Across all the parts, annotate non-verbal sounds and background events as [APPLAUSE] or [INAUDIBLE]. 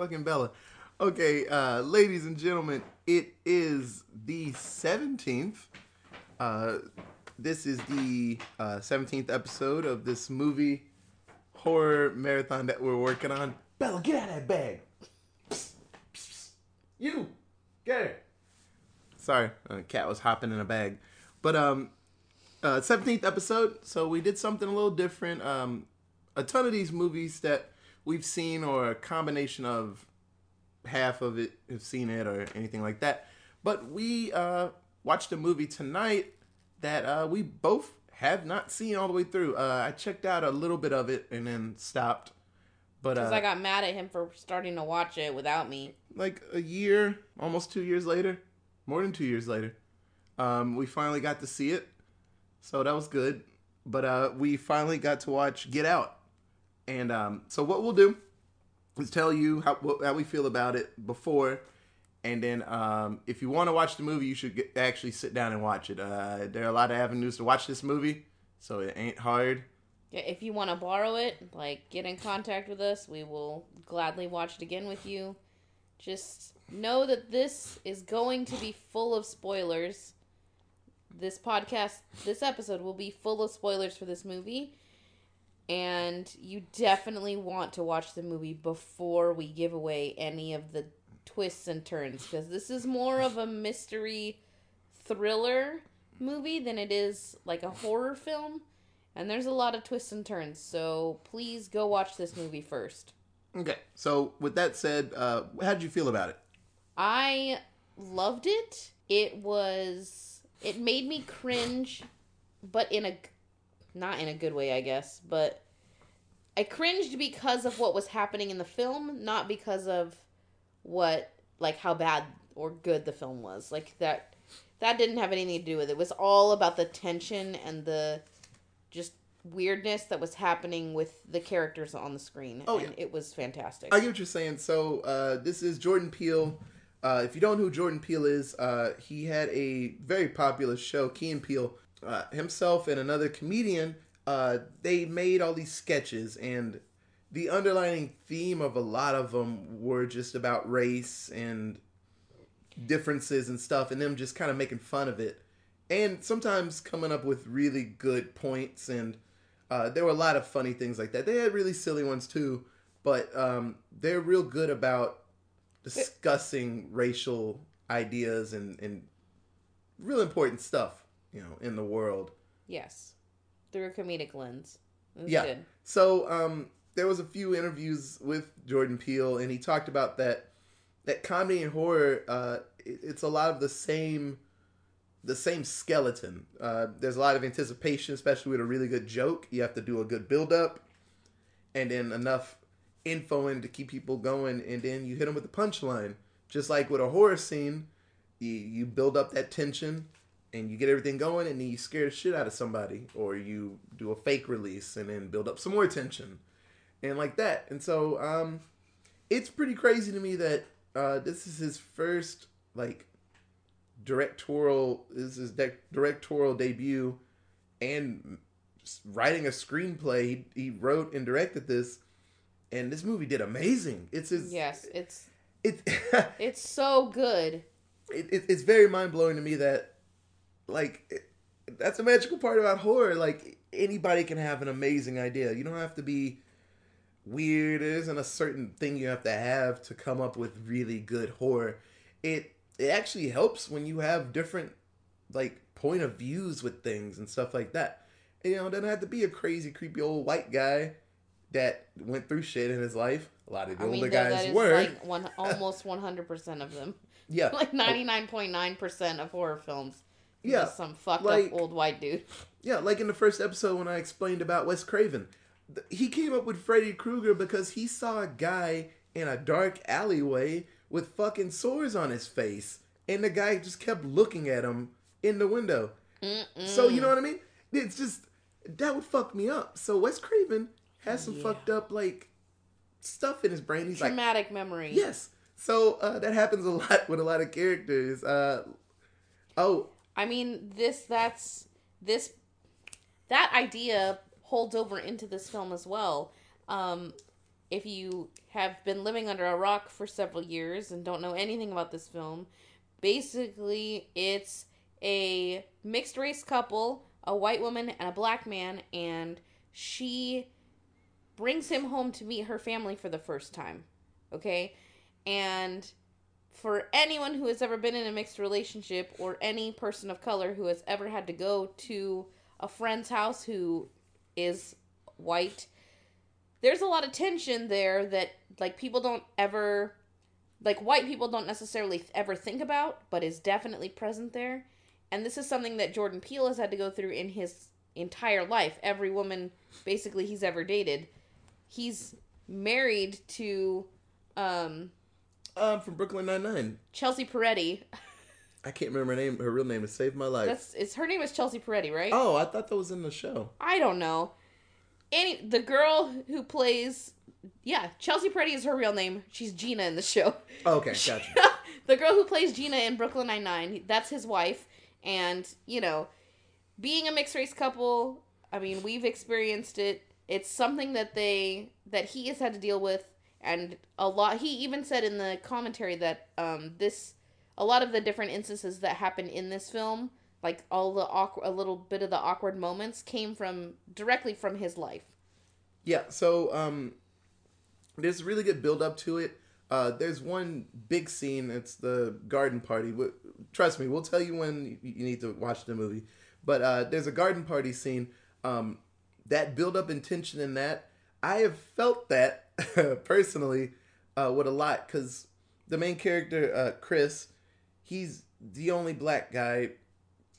Fucking Bella. Okay, uh, ladies and gentlemen, it is the 17th. Uh, this is the uh, 17th episode of this movie horror marathon that we're working on. Bella, get out of that bag. Psst, psst, psst. You, get it. Sorry, cat was hopping in a bag. But um, uh, 17th episode. So we did something a little different. Um, a ton of these movies that we've seen, or a combination of half of it have seen it, or anything like that. But we uh, watched a movie tonight that uh, we both have not seen all the way through. Uh, I checked out a little bit of it and then stopped. But Because uh, I got mad at him for starting to watch it without me. like a year, almost two years later, more than two years later, um, we finally got to see it. So that was good. But uh, we finally got to watch Get Out. And um, so what we'll do is tell you how, how we feel about it before. And then um, if you want to watch the movie, you should get, actually sit down and watch it. Uh, there are a lot of avenues to watch this movie, so it ain't hard. Yeah, If you want to borrow it, like get in contact with us. We will gladly watch it again with you. Just know that this is going to be full of spoilers. This podcast, this episode will be full of spoilers for this movie. And you definitely want to watch the movie before we give away any of the twists and turns because this is more of a mystery thriller movie than it is like a horror film. And there's a lot of twists and turns, so please go watch this movie first. Okay, so with that said, uh, how did you feel about it? I loved it. It was it made me cringe, but in a not in a good way, I guess, but I cringed because of what was happening in the film, not because of what like how bad or good the film was. Like that that didn't have anything to do with it. It was all about the tension and the just weirdness that was happening with the characters on the screen. Oh, and yeah. it was fantastic. I get what you're saying. So uh, this is Jordan Peele. Uh, if you don't know who Jordan Peele is, uh, he had a very popular show, Key and Peele. Uh, himself and another comedian, uh, they made all these sketches, and the underlining theme of a lot of them were just about race and differences and stuff, and them just kind of making fun of it, and sometimes coming up with really good points. And uh, there were a lot of funny things like that. They had really silly ones too, but um, they're real good about discussing racial ideas and, and real important stuff, you know, in the world. yes. Through a comedic lens. Yeah. good. So um, there was a few interviews with Jordan Peele, and he talked about that that comedy and horror. Uh, it- it's a lot of the same the same skeleton. Uh, there's a lot of anticipation, especially with a really good joke. You have to do a good build up, and then enough info in to keep people going, and then you hit them with the punchline. Just like with a horror scene, you you build up that tension and you get everything going and then you scare the shit out of somebody or you do a fake release and then build up some more tension and like that. And so um it's pretty crazy to me that uh this is his first like directorial this is his de- directorial debut and writing a screenplay. He, he wrote and directed this and this movie did amazing. It's his Yes, it's it's [LAUGHS] it's so good. it, it it's very mind blowing to me that like it, that's a magical part about horror. Like anybody can have an amazing idea. You don't have to be weird. There isn't a certain thing you have to have to come up with really good horror. It it actually helps when you have different like point of views with things and stuff like that. You know, it doesn't have to be a crazy, creepy old white guy that went through shit in his life. A lot of the I older guys were. like one [LAUGHS] almost one hundred percent of them. yeah, [LAUGHS] Like ninety nine point nine percent of horror films. Yeah, some fucked like- up old white dude. Yeah, like in the first episode when I explained about Wes Craven, th- he came up with Freddy Krueger because he saw a guy in a dark alleyway with fucking sores on his face, and the guy just kept looking at him in the window. So you know what I mean? It's just that would fuck me up. So Wes Craven has some Yeah. fucked up like stuff in his brain. He's like, Traumatic memory. yes. So uh, that happens a lot [LAUGHS] with a lot of characters. Uh, oh, I mean, this that's this that idea holds over into this film as well. Um, if you have been living under a rock for several years and don't know anything about this film, basically it's a mixed race couple, a white woman and a black man, and she brings him home to meet her family for the first time. Okay? And for anyone who has ever been in a mixed relationship or any person of color who has ever had to go to a friend's house who is white, there's a lot of tension there that like people don't ever like white people don't necessarily ever think about, but is definitely present there. And this is something that Jordan Peele has had to go through in his entire life. Every woman basically he's ever dated, he's married to um Um, from Brooklyn Nine Nine. Chelsea Peretti. [LAUGHS] I can't remember her name. Her real name. It saved my life. That's it's her name is Chelsea Peretti, right? oh, I thought that was in the show. I don't know. Any the girl who plays yeah, Chelsea Peretti is her real name. She's Gina in the show. Oh, okay, [LAUGHS] gotcha. the girl who plays Gina in Brooklyn Nine Nine, that's his wife. And you know, being a mixed race couple, I mean, we've experienced it. It's something that they that he has had to deal with, and a lot. He even said in the commentary that um this a lot of the different instances that happen in this film, like all the awkward, a little bit of the awkward moments, came from directly from his life. Yeah, so um, there's really good build up to it. Uh, there's one big scene. It's the garden party. Trust me, we'll tell you when you need to watch the movie. But uh, there's a garden party scene. Um, that build up and tension in that, I have felt that [LAUGHS] personally uh, with a lot because the main character, uh, Chris, he's the only black guy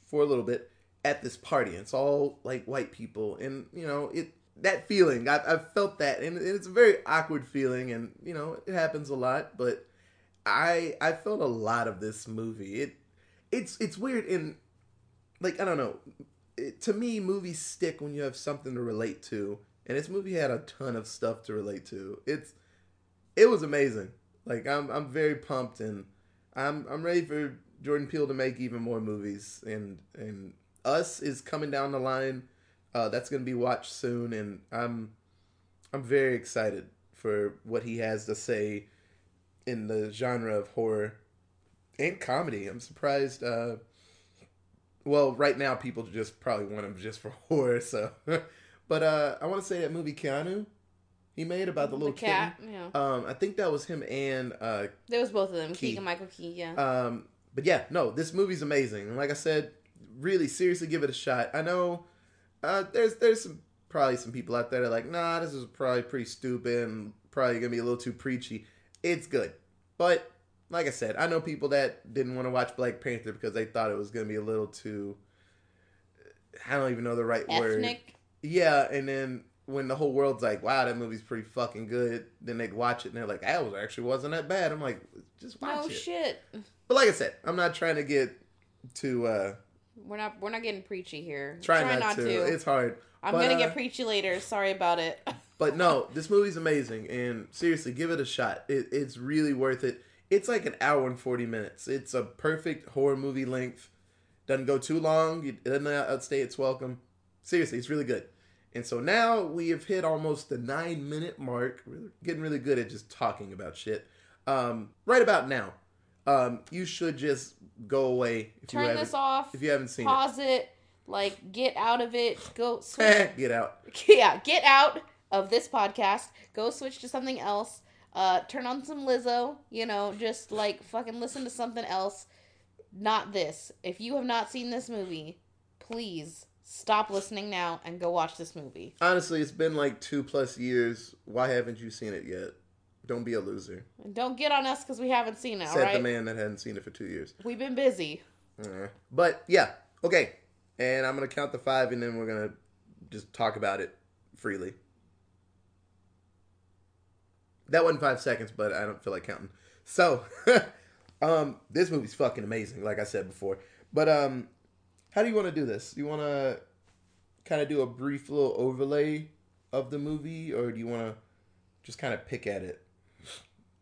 for a little bit at this party. It's all like white people, and you know it. That feeling, I've, I've felt that, and it's a very awkward feeling, and you know it happens a lot. But I I felt a lot of this movie. It it's it's weird, and like I don't know. It, to me, movies stick when you have something to relate to, and this movie had a ton of stuff to relate to. It's it was amazing. Like I'm I'm very pumped, and I'm I'm ready for Jordan Peele to make even more movies, and and Us is coming down the line. Uh, that's gonna be watched soon, and I'm I'm very excited for what he has to say in the genre of horror and comedy. I'm surprised. Uh, well, right now people just probably want him just for [LAUGHS] horror. So, [LAUGHS] but uh, I want to say that movie Keanu he made about the little cat, kitten. yeah. Um, I think that was him and uh, There was both of them, Key. Keegan Michael Key, yeah. um, but yeah, no, this movie's amazing. And like I said, really seriously give it a shot. I know uh, there's there's some probably some people out there that are like, nah, this is probably pretty stupid and probably gonna be a little too preachy. It's good, but like I said, I know people that didn't want to watch Black Panther because they thought it was gonna be a little too. I don't even know the right word. Yeah, and then when the whole world's like, "Wow, that movie's pretty fucking good," then they watch it and they're like, "That was actually wasn't that bad." I'm like, just watch No it. shit. But like I said, I'm not trying to get to. uh We're not we're not getting preachy here. try, Try not, to. It's hard. I'm but, gonna uh, get preachy later. Sorry about it. [LAUGHS] But no, this movie's amazing and seriously, give it a shot. It, it's really worth it. It's like an hour and 40 minutes. It's a perfect horror movie length. Doesn't go too long. It doesn't outstay its welcome. Seriously, it's really good. And so now we have hit almost the nine minute mark. We're getting really good at just talking about shit. Um, right about now, um, you should just go away if you Turn haven't this off. if you haven't seen Pause it. Like get out of it. Go [LAUGHS] switch. Get out. [LAUGHS] yeah, get out of this podcast. Go switch to something else. Uh, turn on some Lizzo. You know, just like fucking listen to something else. Not this. If you have not seen this movie, please stop listening now and go watch this movie. Honestly, it's been like two plus years. Why haven't you seen it yet? Don't be a loser. And don't get on us because we haven't seen it. All Said the man that hadn't seen it for two years. we've been busy. Uh, but yeah, okay. And I'm gonna count the five, and then we're gonna just talk about it freely. That wasn't five seconds, but I don't feel like counting. So, [LAUGHS] um, this movie's fucking amazing, like I said before. But um, how do you want to do this? Do you want to kind of do a brief little overlay of the movie, or do you want to just kind of pick at it?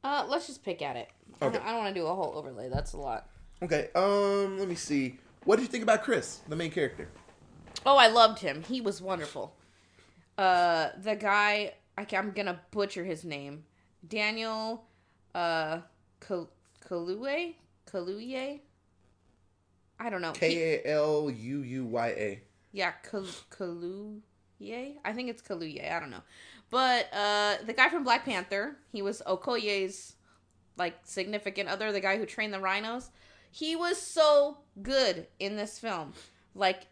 Uh, let's just pick at it. I Okay. don't, I don't want to do a whole overlay. That's a lot. Okay. Um, let me see. What did you think about Chris, the main character? Oh, I loved him. He was wonderful. Uh, the guy. I, am gonna butcher his name. Daniel uh Kal- Kaluuye Kaluuye. I don't know. K A L U U Y A. yeah, Kal- Kaluuye. I think it's Kaluuye. I don't know. But uh the guy from Black Panther, he was Okoye's like significant other, the guy who trained the rhinos. He was so good in this film. Like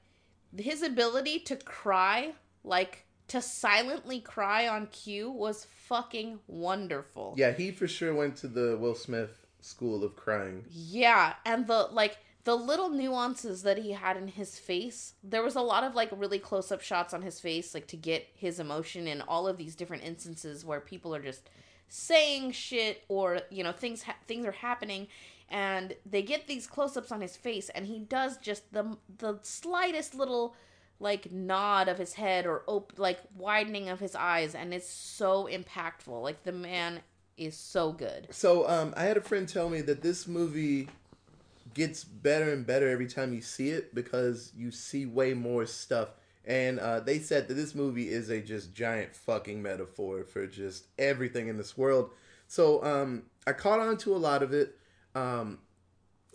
his ability to cry, like to silently cry on cue was fucking wonderful. Yeah, he for sure went to the Will Smith school of crying. Yeah, and the like the little nuances that he had in his face. There was a lot of like really close up shots on his face like to get his emotion in all of these different instances where people are just saying shit or you know things ha- things are happening and they get these close ups on his face and he does just the the slightest little like nod of his head or op- like widening of his eyes and it's so impactful. Like the man is so good. So um, I had a friend tell me that this movie gets better and better every time you see it because you see way more stuff. And uh, they said that this movie is a just giant fucking metaphor for just everything in this world. So um, I caught on to a lot of it. Um,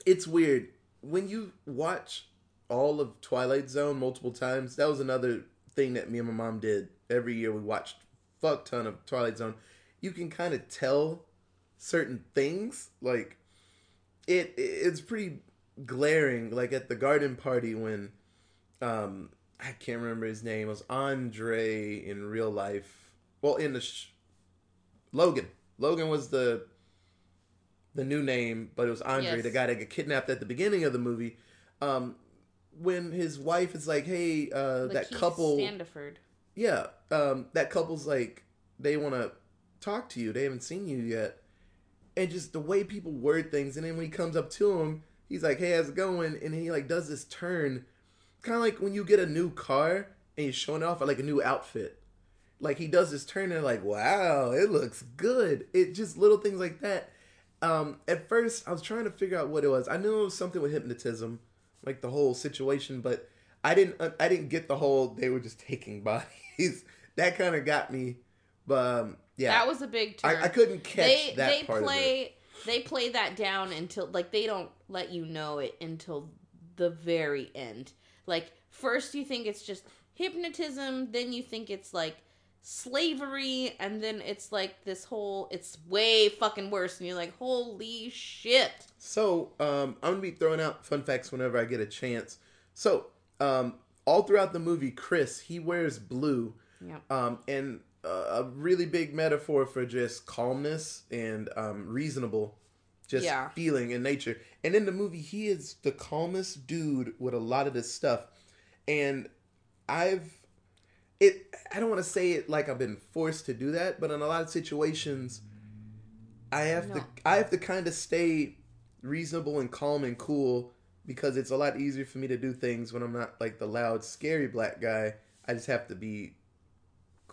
it's weird when you watch all of Twilight Zone multiple times. That was another thing that me and my mom did every year. We watched fuck ton of Twilight Zone. You can kind of tell certain things like it. It's pretty glaring. Like at the garden party when um I can't remember his name. It was Andre in real life. Well, in the sh- Logan. Logan was the the new name, but it was Andre, Yes. the guy that got kidnapped at the beginning of the movie. Um, when his wife is like, "Hey, uh, that couple, Standiford. yeah, um, that couple's like, they want to talk to you. They haven't seen you yet." And just the way people word things, and then when he comes up to him, he's like, "Hey, how's it going?" And he like does this turn, kind of like when you get a new car and you're showing off like a new outfit. Like he does this turn and like, wow, it looks good. It just little things like that. Um, at first, I was trying to figure out what it was. I knew it was something with hypnotism, like the whole situation, but I didn't. uh, I didn't get the whole they were just taking [LAUGHS] bodies. that kind of got me. But um, yeah, That was a big turn. I, I couldn't catch they that they part of it. play they play that down until like they don't let you know it until the very end. Like first you think it's just hypnotism, then you think it's like slavery, and then it's like this whole it's way fucking worse, and you're like, holy shit. So, um, I'm gonna be throwing out fun facts whenever I get a chance. So, um, all throughout the movie, Chris he wears blue, Yeah. um, and a really big metaphor for just calmness and um, reasonable, just Yeah. feeling in nature. And in the movie, he is the calmest dude with a lot of this stuff, and I've it. I don't want to say it like I've been forced to do that, but in a lot of situations, I have to I have to kind of stay reasonable and calm and cool because it's a lot easier for me to do things when I'm not like the loud, scary black guy. I just have to be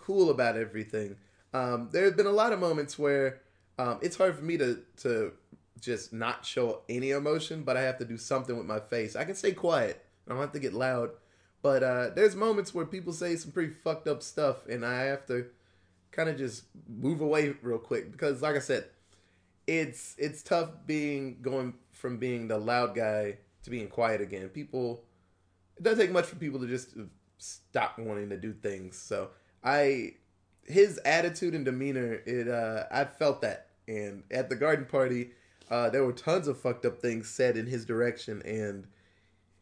cool about everything. Um, there have been a lot of moments where um, it's hard for me to to just not show any emotion, but I have to do something with my face. I can stay quiet. I don't have to get loud. But uh, there's moments where people say some pretty fucked up stuff, and I have to kind of just move away real quick because, like I said, it's it's tough being going from being the loud guy to being quiet again. People, it doesn't take much for people to just stop wanting to do things. So I, his attitude and demeanor, it uh, I felt that, and at the garden party, uh, there were tons of fucked up things said in his direction, and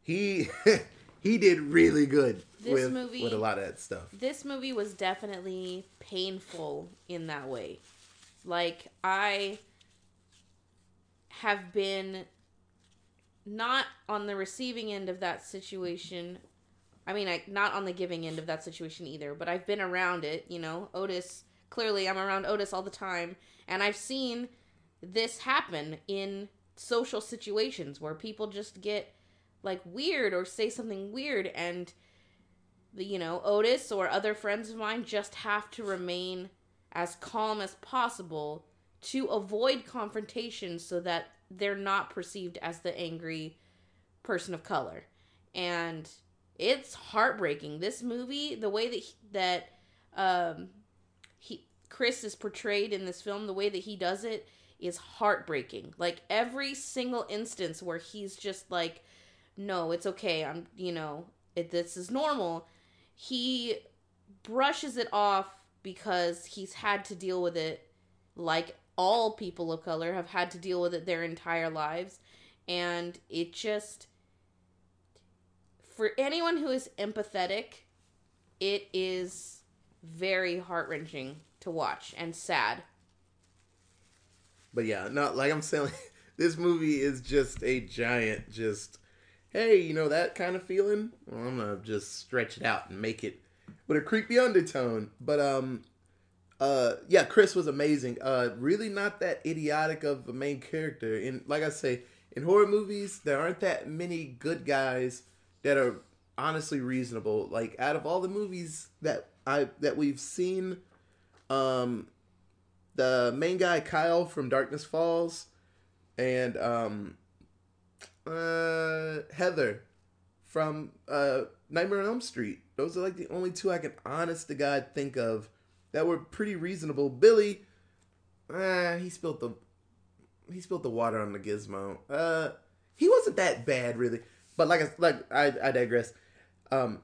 he [LAUGHS] he did really good This with movie- with a lot of that stuff. this movie was definitely painful in that way. Like I have been not on the receiving end of that situation. I mean, I not on the giving end of that situation either, but I've been around it, you know. Otis, clearly I'm around Otis all the time, and I've seen this happen in social situations where people just get like weird or say something weird and the you know Otis or other friends of mine just have to remain as calm as possible to avoid confrontation so that they're not perceived as the angry person of color and it's heartbreaking this movie the way that he, that um he Chris is portrayed in this film, the way that he does it is heartbreaking. Like every single instance where he's just like, "No, it's okay. I'm, you know, it, this is normal." He brushes it off because he's had to deal with it like all people of color have had to deal with it their entire lives and it just for anyone who is empathetic it is very heart-wrenching to watch and sad But yeah, not like I'm saying. [LAUGHS] This movie is just a giant, just hey, you know that kind of feeling. Well, I'm gonna just stretch it out and make it with a creepy undertone. But um, uh, yeah, Chris was amazing. Uh, really not that idiotic of a main character. And like I say, in horror movies, there aren't that many good guys that are honestly reasonable. Like out of all the movies that I that we've seen, um, the main guy Kyle from Darkness Falls, and um, uh, Heather from uh, Nightmare on Elm Street. Those are like the only two I can honest to God think of that were pretty reasonable. Billy, uh, he spilled the he spilled the water on the gizmo. Uh, he wasn't that bad really, but like I like I, I digress. Um,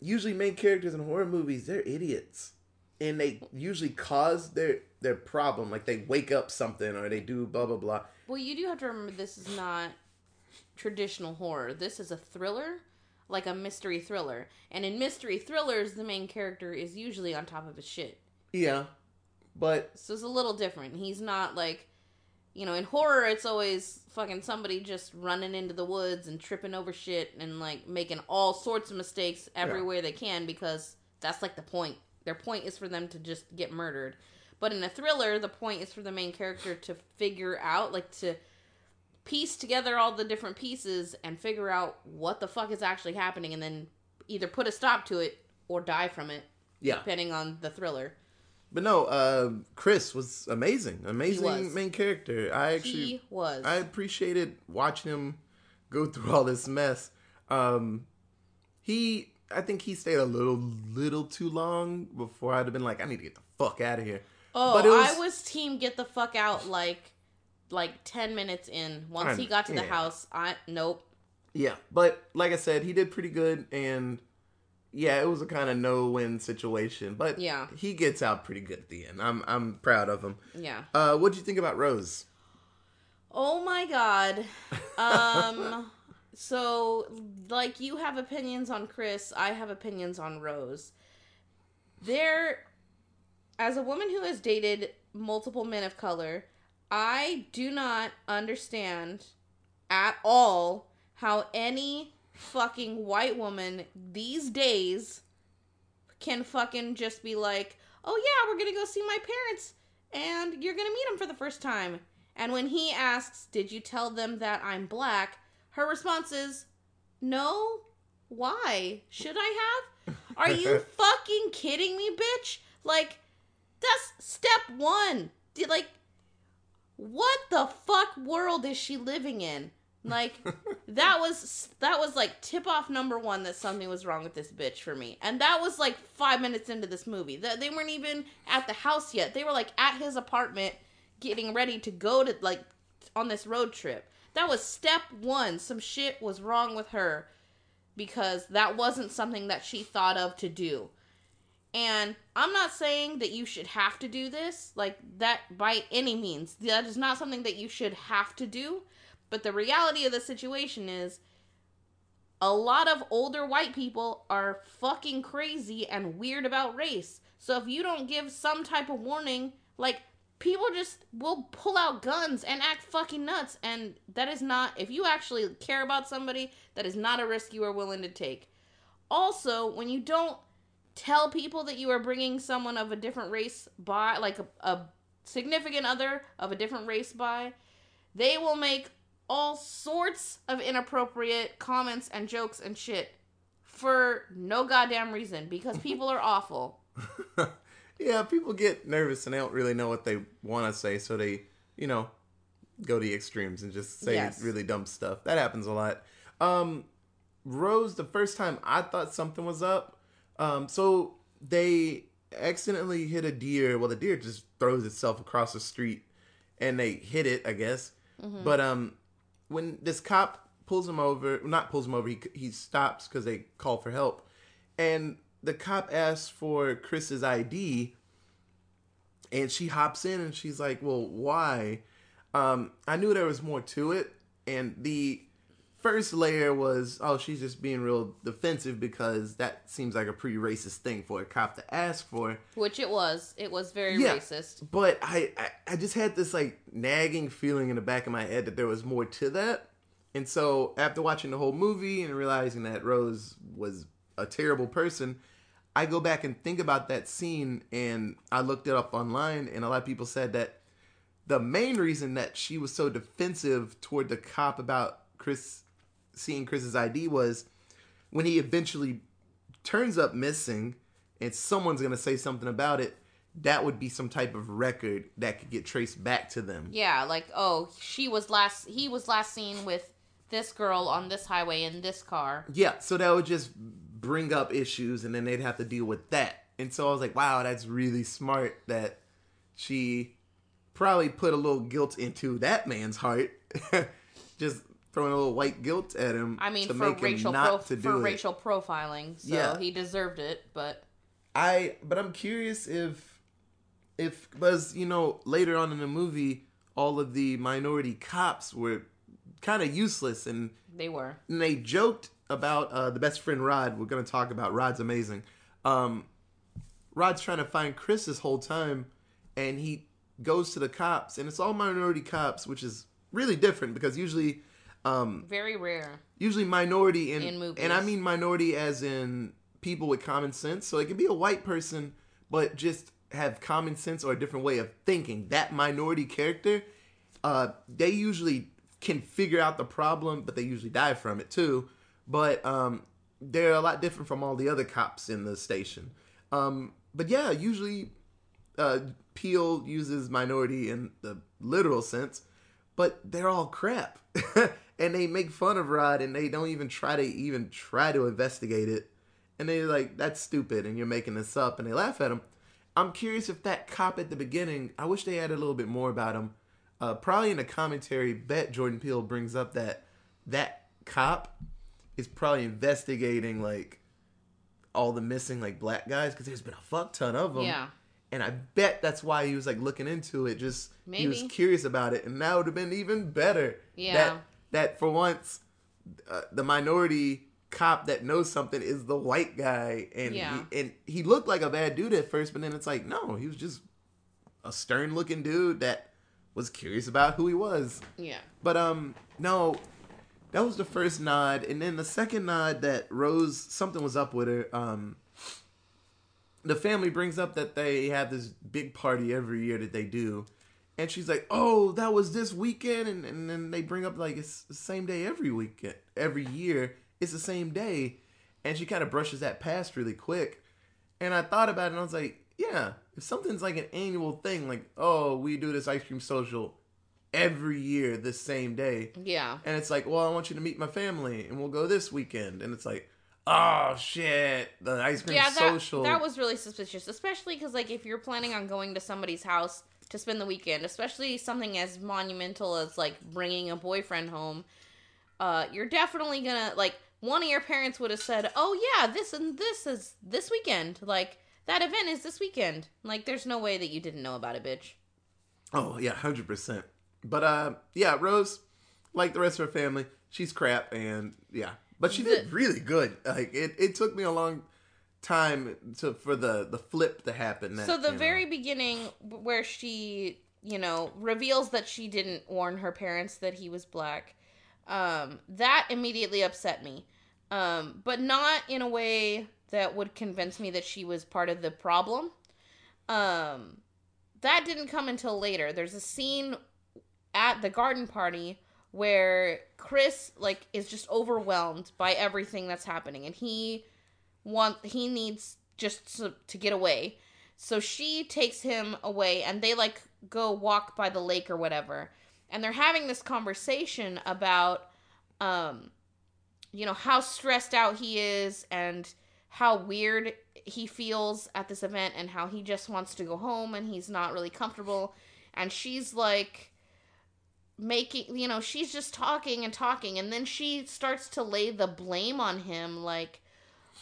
usually main characters in horror movies they're idiots, and they usually cause their their problem. Like they wake up something or they do blah blah blah. well you do have to remember this is not traditional horror this is a thriller like a mystery thriller and in mystery thrillers the main character is usually on top of his shit Yeah, but So it's a little different. He's not like, you know, in horror, it's always fucking somebody just running into the woods and tripping over shit and like making all sorts of mistakes everywhere they can because that's like the point. Their point is for them to just get murdered. But in a thriller, the point is for the main character to figure out, like, to piece together all the different pieces and figure out what the fuck is actually happening and then either put a stop to it or die from it, yeah, depending on the thriller. But no. Uh, Chris was amazing, amazing was. main character. I actually he was. I appreciated watching him go through all this mess. Um, he, I think he stayed a little, little too long before I'd have been like, I need to get the fuck out of here. Oh, But was- I was team get the fuck out like like 10 minutes in. Once I'm- he got to the house, I nope. Yeah, but like I said, he did pretty good, and yeah, it was a kind of no-win situation. But Yeah. he gets out pretty good at the end. I'm I'm proud of him. Yeah. Uh, what do you think about Rose? Oh my god. Um [LAUGHS] so like you have opinions on Chris, I have opinions on Rose. There as a woman who has dated multiple men of color, I do not understand at all how any fucking white woman these days can fucking just be like, "Oh yeah, we're to go see my parents and you're to meet them for the first time." And when he asks, "Did you tell them that I'm black?" her response is, "No. Why? Should I have? Are you [LAUGHS] fucking kidding me, bitch? Like that's step 1. Like what the fuck world is she living in? Like [LAUGHS] that was that was like tip off number one that something was wrong with this bitch for me, and that was like five minutes into this movie. They, they weren't even at the house yet. They were like at his apartment, getting ready to go to like on this road trip. That was step one. Some shit was wrong with her because that wasn't something that she thought of to do. And I'm not saying that you should have to do this, like that by any means. That is not something that you should have to do. But the reality of the situation is a lot of older white people are fucking crazy and weird about race. So if you don't give some type of warning, like people just will pull out guns and act fucking nuts and that is not if you actually care about somebody, that is not a risk you are willing to take. Also, when you don't tell people that you are bringing someone of a different race by like a, a significant other of a different race by, they will make all sorts of inappropriate comments and jokes and shit for no goddamn reason because people are awful. [LAUGHS] yeah, people get nervous and they don't really know what they want to say, so they, you know, go to the extremes and just say Yes. really dumb stuff. That happens a lot. Um, Rose, the first time I thought something was up, um, so they accidentally hit a deer. Well, the deer just throws itself across the street, and they hit it, I guess. Mhm. But um, when this cop pulls him over, not pulls him over, he he stops because they call for help, and the cop asks for Chris's ID, and she hops in and she's like, "Well, why?" Um, I knew there was more to it, and the first layer was, "Oh, she's just being real defensive because that seems like a pretty racist thing for a cop to ask for." Which it was. It was very Yeah. racist. But I, I, I just had this like nagging feeling in the back of my head that there was more to that. And so after watching the whole movie and realizing that Rose was a terrible person, I go back and think about that scene and I looked it up online and a lot of people said that the main reason that she was so defensive toward the cop about Chris seeing Chris's ID was when he eventually turns up missing and someone's going to say something about it, that would be some type of record that could get traced back to them. Yeah, like oh, she was last. He was last seen with this girl on this highway in this car. Yeah, so that would just bring up issues and then they'd have to deal with that. And so I was like, wow, that's really smart that she probably put a little guilt into that man's heart. [LAUGHS] just throwing a little white guilt at him I mean, to for make racial him not pro- to do for it. racial profiling, so Yeah. he deserved it. But I but I'm curious if if because you know later on in the movie all of the minority cops were kind of useless and, they were. and they joked about uh, the best friend Rod. We're gonna talk about Rod's amazing. Um, Rod's trying to find Chris this whole time, and he goes to the cops, and it's all minority cops, which is really different because usually. Um, Very rare. usually minority in, In movies. and I mean minority as in people with common sense. So it could be a white person, but just have common sense or a different way of thinking. That minority character, uh, they usually can figure out the problem, but they usually die from it too. But um, they're a lot different from all the other cops in the station. Um, but yeah, usually uh, Peele uses minority in the literal sense, but they're all crap. [LAUGHS] and they make fun of Rod and they don't even try to even try to investigate it. And they're like, that's stupid and you're making this up. And they laugh at him. I'm curious if that cop at the beginning, I wish they added a little bit more about him. Uh, probably in the commentary, bet Jordan Peele brings up that that cop is probably investigating like all the missing like black guys because there's been a fuck ton of them. Yeah. And I bet that's why he was like looking into it. Just he was curious about it, and that would have been even better. Yeah. That that for once, uh, the minority cop that knows something is the white guy, and Yeah. he, and he looked like a bad dude at first, but then it's like no, he was just a stern looking dude that was curious about who he was. Yeah. But um, no, that was the first nod, and then the second nod that Rose something was up with her. Um, the family brings up that they have this big party every year that they do, and she's like, "Oh, that was this weekend," and, and then they bring up like it's the same day every weekend, every year. It's the same day, and she kind of brushes that past really quick. And I thought about it, and I was like, "Yeah, if something's like an annual thing, like oh, we do this ice cream social every year the same day." Yeah. And it's like, well, I want you to meet my family, and we'll go this weekend. And it's like, oh shit, the ice cream Yeah, that, social. that was really suspicious, especially because like if you're planning on going to somebody's house to spend the weekend, especially something as monumental as like bringing a boyfriend home, uh, you're definitely gonna like one of your parents would have said, "Oh yeah, this and this is this weekend. Like that event is this weekend. Like there's no way that you didn't know about it, bitch." oh yeah, hundred percent. But uh, yeah, Rose, like the rest of her family, she's crap, and yeah, but she did really good. Like it, it took me a long time to for the the flip to happen. That, So the you know. very beginning, where she, you know, reveals that she didn't warn her parents that he was black, um, that immediately upset me, um, but not in a way that would convince me that she was part of the problem. Um, that didn't come until later. There's a scene at the garden party where Chris like is just overwhelmed by everything that's happening, and he want he needs just to, to get away. So she takes him away and they like go walk by the lake or whatever. And they're having this conversation about um you know how stressed out he is and how weird he feels at this event and how he just wants to go home and he's not really comfortable and she's like making you know she's just talking and talking and then she starts to lay the blame on him like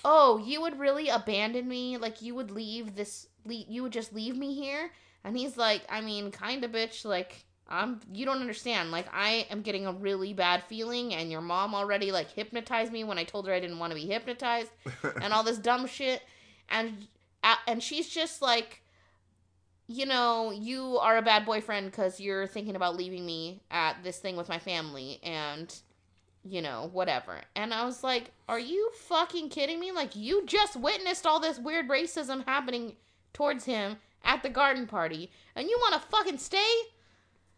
oh you would really abandon me like you would leave this le- you would just leave me here? And he's like i mean kind of bitch like i'm you don't understand like i am getting a really bad feeling and your mom already like hypnotized me when i told her i didn't want to be hypnotized [LAUGHS] and all this dumb shit and and she's just like you know you are a bad boyfriend because you're thinking about leaving me at this thing with my family and you know whatever. And i was like are you fucking kidding me? Like you just witnessed all this weird racism happening towards him at the garden party and you want to fucking stay?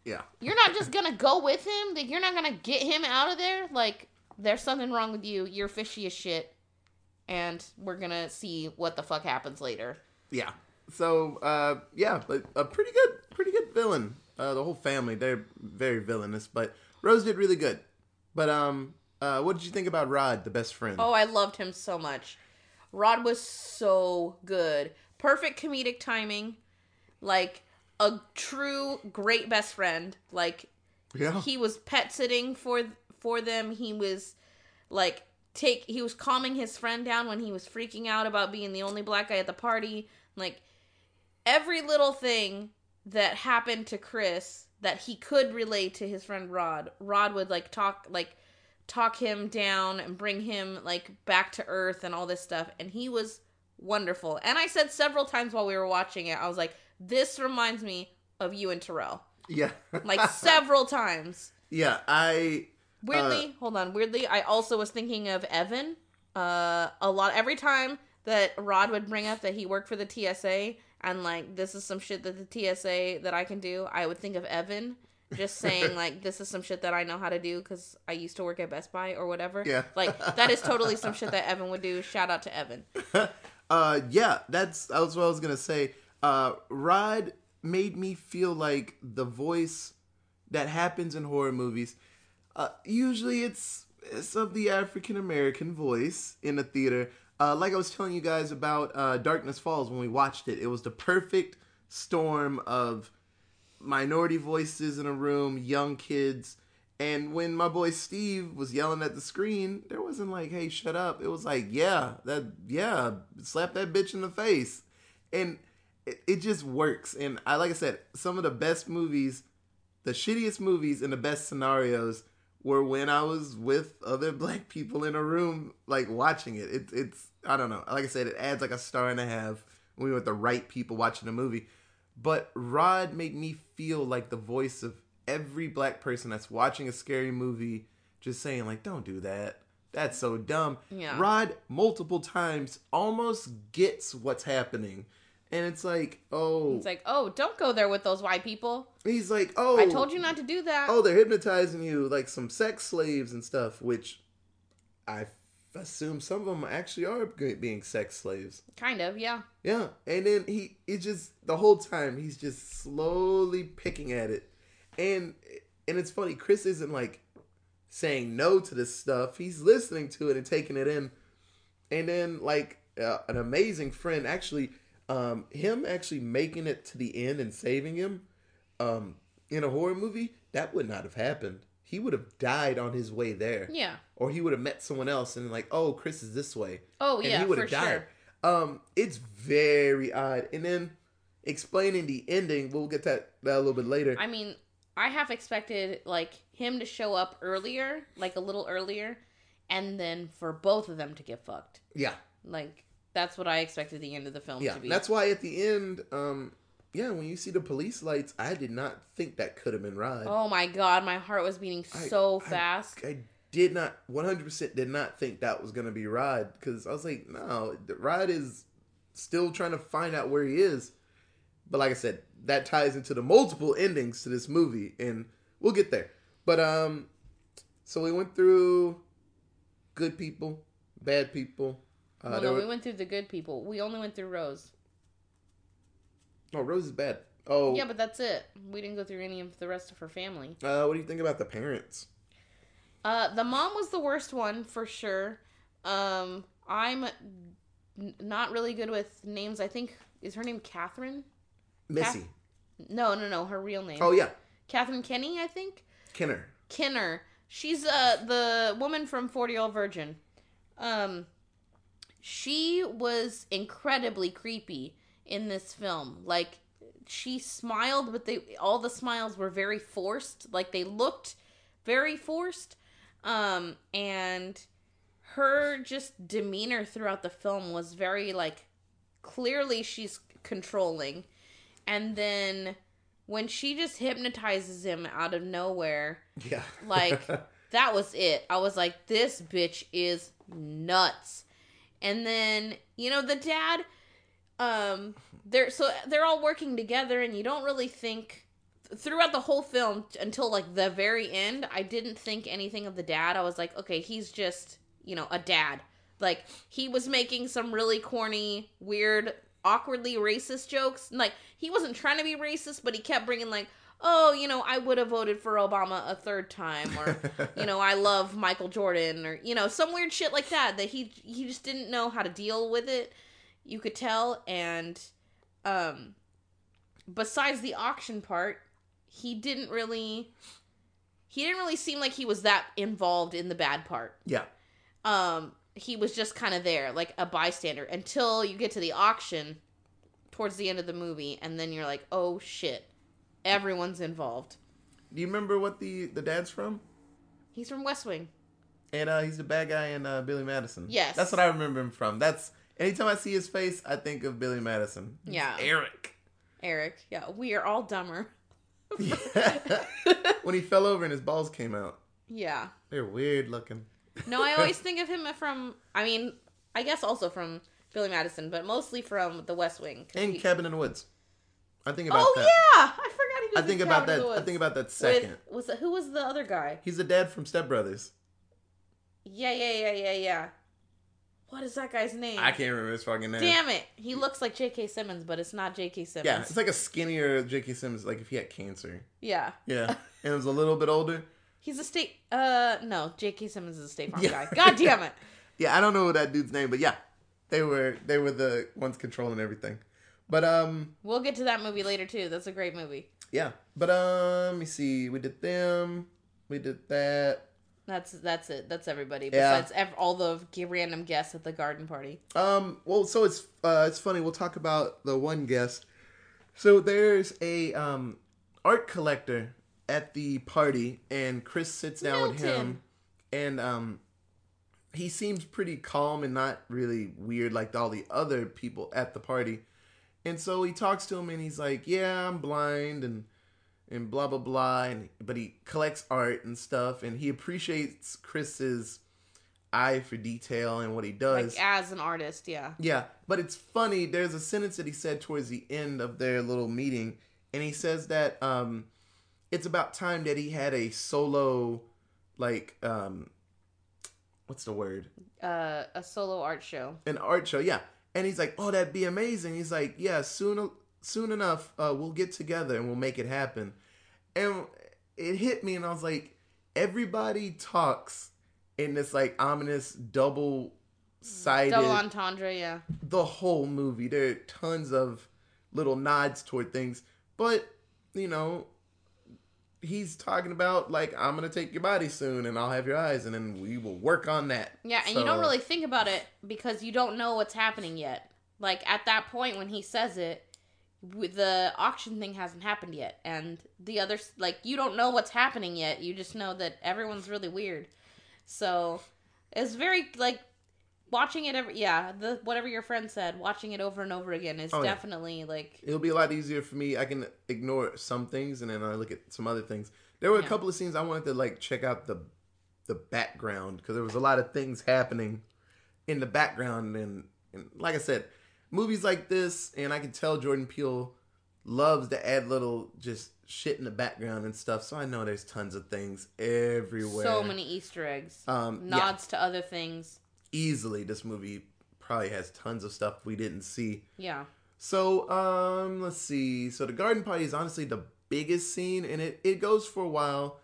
Yeah. you're not just gonna go with him? That you're not gonna get him out of there? Like there's something wrong with you. You're fishy as shit. And we're gonna see what the fuck happens later. Yeah. So uh, yeah, but a pretty good, pretty good villain. Uh, the whole family they're very villainous, but Rose did really good. But um, uh, what did you think about Rod, the best friend? oh i loved him so much rod was so good perfect comedic timing like a true great best friend like yeah. he was pet sitting for for them he was like take he was calming his friend down when he was freaking out about being the only black guy at the party like every little thing that happened to chris that he could relate to his friend rod rod would like talk like talk him down and bring him like back to earth and all this stuff and he was wonderful and i said several times while we were watching it i was like this reminds me of you and terrell yeah. like [LAUGHS] several times yeah. I Weirdly, hold on. Weirdly, I also was thinking of Evan. Uh, a lot every time that Rod would bring up that he worked for the TSA and like this is some shit that the TSA that I can do, I would think of Evan just [LAUGHS] saying like this is some shit that I know how to do because I used to work at Best Buy or whatever. Yeah. like that is totally some shit that Evan would do. Shout out to Evan. [LAUGHS] uh yeah, that's that was what I was gonna say. Uh Rod made me feel like the voice that happens in horror movies. Uh usually it's it's of the African American voice in a theater. Uh like I was telling you guys about uh Darkness Falls when we watched it. It was the perfect storm of minority voices in a room, young kids. And when my boy Steve was yelling at the screen, there wasn't like, "Hey, shut up." It was like, "Yeah, that yeah, slap that bitch in the face." And it, it just works. And I like I said, some of the best movies, the shittiest movies and the best scenarios were when I was with other black people in a room like watching it. It it's I don't know. Like I said, it adds like a star and a half when we were with the right people watching the movie. But Rod made me feel like the voice of every black person that's watching a scary movie, just saying like, "Don't do that. That's so dumb." Yeah. Rod multiple times almost gets what's happening, and it's like, oh, It's like, oh, don't go there with those white people. he's like, oh, I told you not to do that. oh, they're hypnotizing you like some sex slaves and stuff, which I assume some of them actually are being sex slaves. Kind of, yeah. Yeah, and then he he just the whole time he's just slowly picking at it, and and it's funny. Chris isn't like saying no to this stuff. He's listening to it and taking it in, and then like uh, an amazing friend actually, um, him actually making it to the end and saving him, um, in a horror movie that would not have happened. He would have died on his way there, Yeah. or he would have met someone else and like, oh, Chris is this way Oh, and yeah, he would have died. sure. Um, it's very odd. And then explaining the ending, we'll get that, that a little bit later. I mean, I half expected like him to show up earlier, like a little earlier, and then for both of them to get fucked. yeah, Like that's what I expected the end of the film yeah. to be. That's why at the end, um, yeah, when you see the police lights, I did not think that could have been Rod. oh my god, my heart was beating I- so I- fast. I did not 100% did not think that was gonna be Rod because I was like, no, Rod is still trying to find out where he is. But like I said, that ties into the multiple endings to this movie, and we'll get there. But um, so we went through good people, bad people. Uh, well, no, we went through the good people. We only went through Rose. oh, Rose is bad. Oh, Yeah, but that's it. We didn't go through any of the rest of her family. uh, what do you think about the parents? Uh, the mom was the worst one for sure. Um, I'm n- not really good with names. I think is her name Catherine. Missy. No, no, no. Her real name. Oh yeah, Catherine Kenny, I think. Kinner. Kinner. She's uh the woman from Forty Year Old Virgin. Um, she was incredibly creepy in this film. Like she smiled, but they all the smiles were very forced. Like they looked very forced. Um, and her just demeanor throughout the film was very like clearly she's controlling, and then when she just hypnotizes him out of nowhere Yeah. [LAUGHS] like that was it. I was like, this bitch is nuts. And then, you know, the dad, um, they're so they're all working together and you don't really think throughout the whole film until like the very end, I didn't think anything of the dad. I was like, okay, he's just, you know, a dad. Like he was making some really corny, weird, awkwardly racist jokes. Like he wasn't trying to be racist, but he kept bringing like, "Oh, you know, I would have voted for Obama a third time," or [LAUGHS] you know, "I love Michael Jordan," or you know, some weird shit like that. That he he just didn't know how to deal with it. You could tell, and um, besides the auction part, he didn't really. He didn't really seem like he was that involved in the bad part yeah. um he was just kind of there like a bystander until you get to the auction towards the end of the movie and then you're like oh shit everyone's involved Do you remember what the the dad's from? he's from west wing And uh, he's the bad guy in uh, Billy Madison. Yes. That's what I remember him from. That's anytime I see his face, I think of Billy Madison. It's Yeah. Eric. eric yeah we are all dumber [LAUGHS] when he fell over and his balls came out, yeah they're weird looking. no i always think of him from i mean i guess also from billy madison but mostly from the west Wing. And he- Cabin in the Woods. I think about oh that. yeah i forgot I think in about that. I think about that with, second. was who was the other guy He's the dad from Step Brothers. yeah yeah yeah yeah yeah what is that guy's name I can't remember his fucking name. Damn it! He looks like J.K. Simmons, but it's not J.K. Simmons. Yeah, it's like a skinnier J.K. Simmons, like if he had cancer. yeah. Yeah, [LAUGHS] and was a little bit older. He's a state. Uh, no, J.K. Simmons is a State Farm Yeah. guy. God damn it! [LAUGHS] Yeah, I don't know that dude's name, but yeah, they were they were the ones controlling everything. But um, We'll get to that movie later too. That's a great movie. Yeah. But um, let me see. We did them. We did that. That's that's it. That's everybody. Yeah. Besides ev- all the random guests at the garden party. Um, well, so it's uh, it's funny. We'll talk about the one guest. So there's a um art collector at the party, and Chris sits down with him, and um, he seems pretty calm and not really weird like all the other people at the party. And so he talks to him, and he's like, "Yeah, I'm blind," and and blah blah blah. And but he collects art and stuff, and he appreciates Chris's eye for detail and what he does. Like as an artist, yeah. Yeah, but it's funny. There's a sentence that he said towards the end of their little meeting, and he says that um, it's about time that he had a solo, like, um, what's the word? Uh, a solo art show. An art show. Yeah, and he's like, "Oh, that'd be amazing." He's like, "Yeah, soon, soon enough, uh, we'll get together and we'll make it happen." And it hit me, and I was like, everybody talks in this like ominous double sided Double entendre, yeah. the whole movie. There are tons of little nods toward things, but you know, he's talking about like I'm gonna take your body soon, and I'll have your eyes, and then we will work on that. Yeah, and So- you don't really think about it because you don't know what's happening yet. Like at that point when he says it, the auction thing hasn't happened yet, and the other like you don't know what's happening yet. You just know that everyone's really weird. So it's very like watching it every yeah the whatever your friend said watching it over and over again is Oh, yeah. definitely like It'll be a lot easier for me. I can ignore some things, and then I look at some other things. There were a couple of scenes I wanted to like check out the the background because there was a lot of things happening in the background, and, and like I said, movies like this, and I can tell Jordan Peele loves to add little just shit in the background and stuff. So I know there's tons of things everywhere. so many Easter eggs, um, yeah, nods to other things. Easily this movie probably has tons of stuff we didn't see. Yeah, So, um, let's see. So the garden party is honestly the biggest scene, and it, it goes for a while.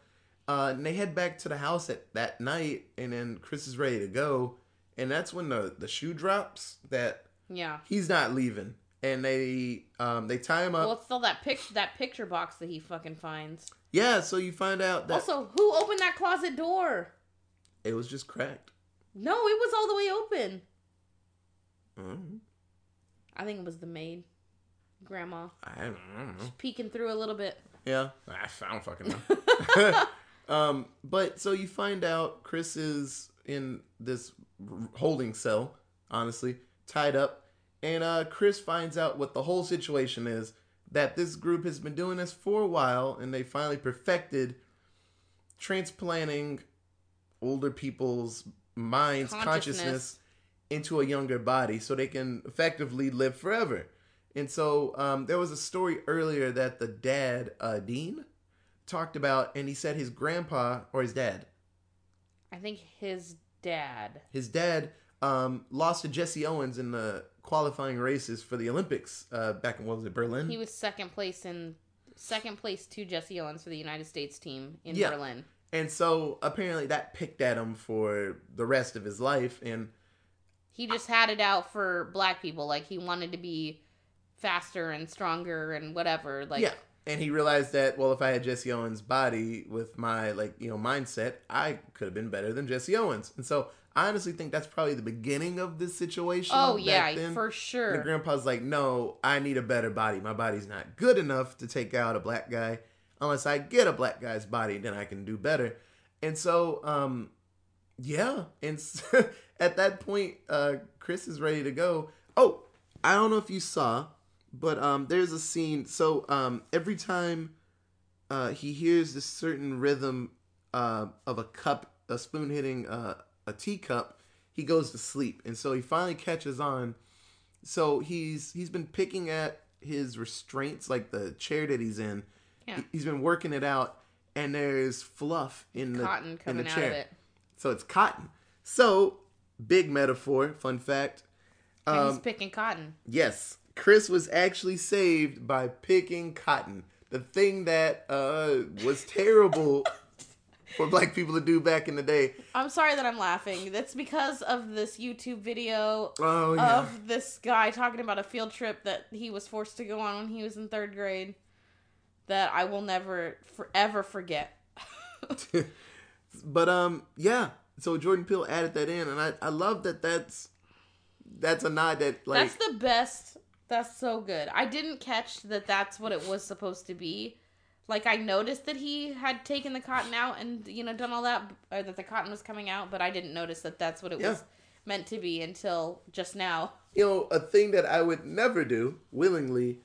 Uh, and they head back to the house at that night, and then Chris is ready to go, and that's when the the shoe drops that Yeah. He's not leaving, and they um they tie him up. Well, it's still that pic that picture box that he fucking finds. yeah, so you find out that Also, who opened that closet door? it was just cracked. No, it was all the way open. Mm, I think it was the maid, grandma, I, don't, I don't know. peeking through a little bit. Yeah, I don't fucking know. [LAUGHS] [LAUGHS] um, but so you find out Chris is in this holding cell, honestly, tied up, and uh, Chris finds out what the whole situation is. That this group has been doing this for a while, and they finally perfected transplanting older people's minds, consciousness, Consciousness. into a younger body, so they can effectively live forever. And so um, there was a story earlier that the dad, uh, Dean, talked about, and he said his grandpa or his dad, I think his dad. his dad um, lost to Jesse Owens in the qualifying races for the Olympics uh, back in what was it Berlin? He was second place in second place to Jesse Owens for the United States team in Yeah. Berlin. And so apparently that picked at him for the rest of his life. And He just had it out for black people. Like he wanted to be faster and stronger and whatever. Like yeah, and he realized that well, if I had Jesse Owens' body with my like you know mindset, I could have been better than Jesse Owens. And so I honestly think that's probably the beginning of this situation. Oh yeah, then. for And the sure. grandpa's like, no, I need a better body. My body's not good enough to take out a black guy. Unless I get a black guy's body, then I can do better. And so, um, yeah. And [LAUGHS] at that point, uh, Chris is ready to go. Oh, I don't know if you saw, but um, there's a scene. So um, every time uh, he hears this certain rhythm uh, of a cup, a spoon hitting uh, a teacup, he goes to sleep. And so he finally catches on so he's he's been picking at his restraints like the chair that he's in Yeah. He- he's been working it out and there's fluff in the Cotton in the out chair of it. so it's cotton so big metaphor fun fact And he's um, picking cotton. yes chris was actually saved by picking cotton the thing that uh was terrible [LAUGHS] for black people to do back in the day I'm sorry that I'm laughing. That's because of this YouTube video oh yeah of this guy talking about a field trip that he was forced to go on when he was in third grade that I will never forever forget. [LAUGHS] but um yeah so jordan peele added that in and i i love that that's that's a nod that like that's the best. That's so good. I didn't catch that that's what it was supposed to be. Like I noticed that he had taken the cotton out and you know done all that or that the cotton was coming out, but I didn't notice that that's what it Yeah. was meant to be until just now. you know a thing that i would never do willingly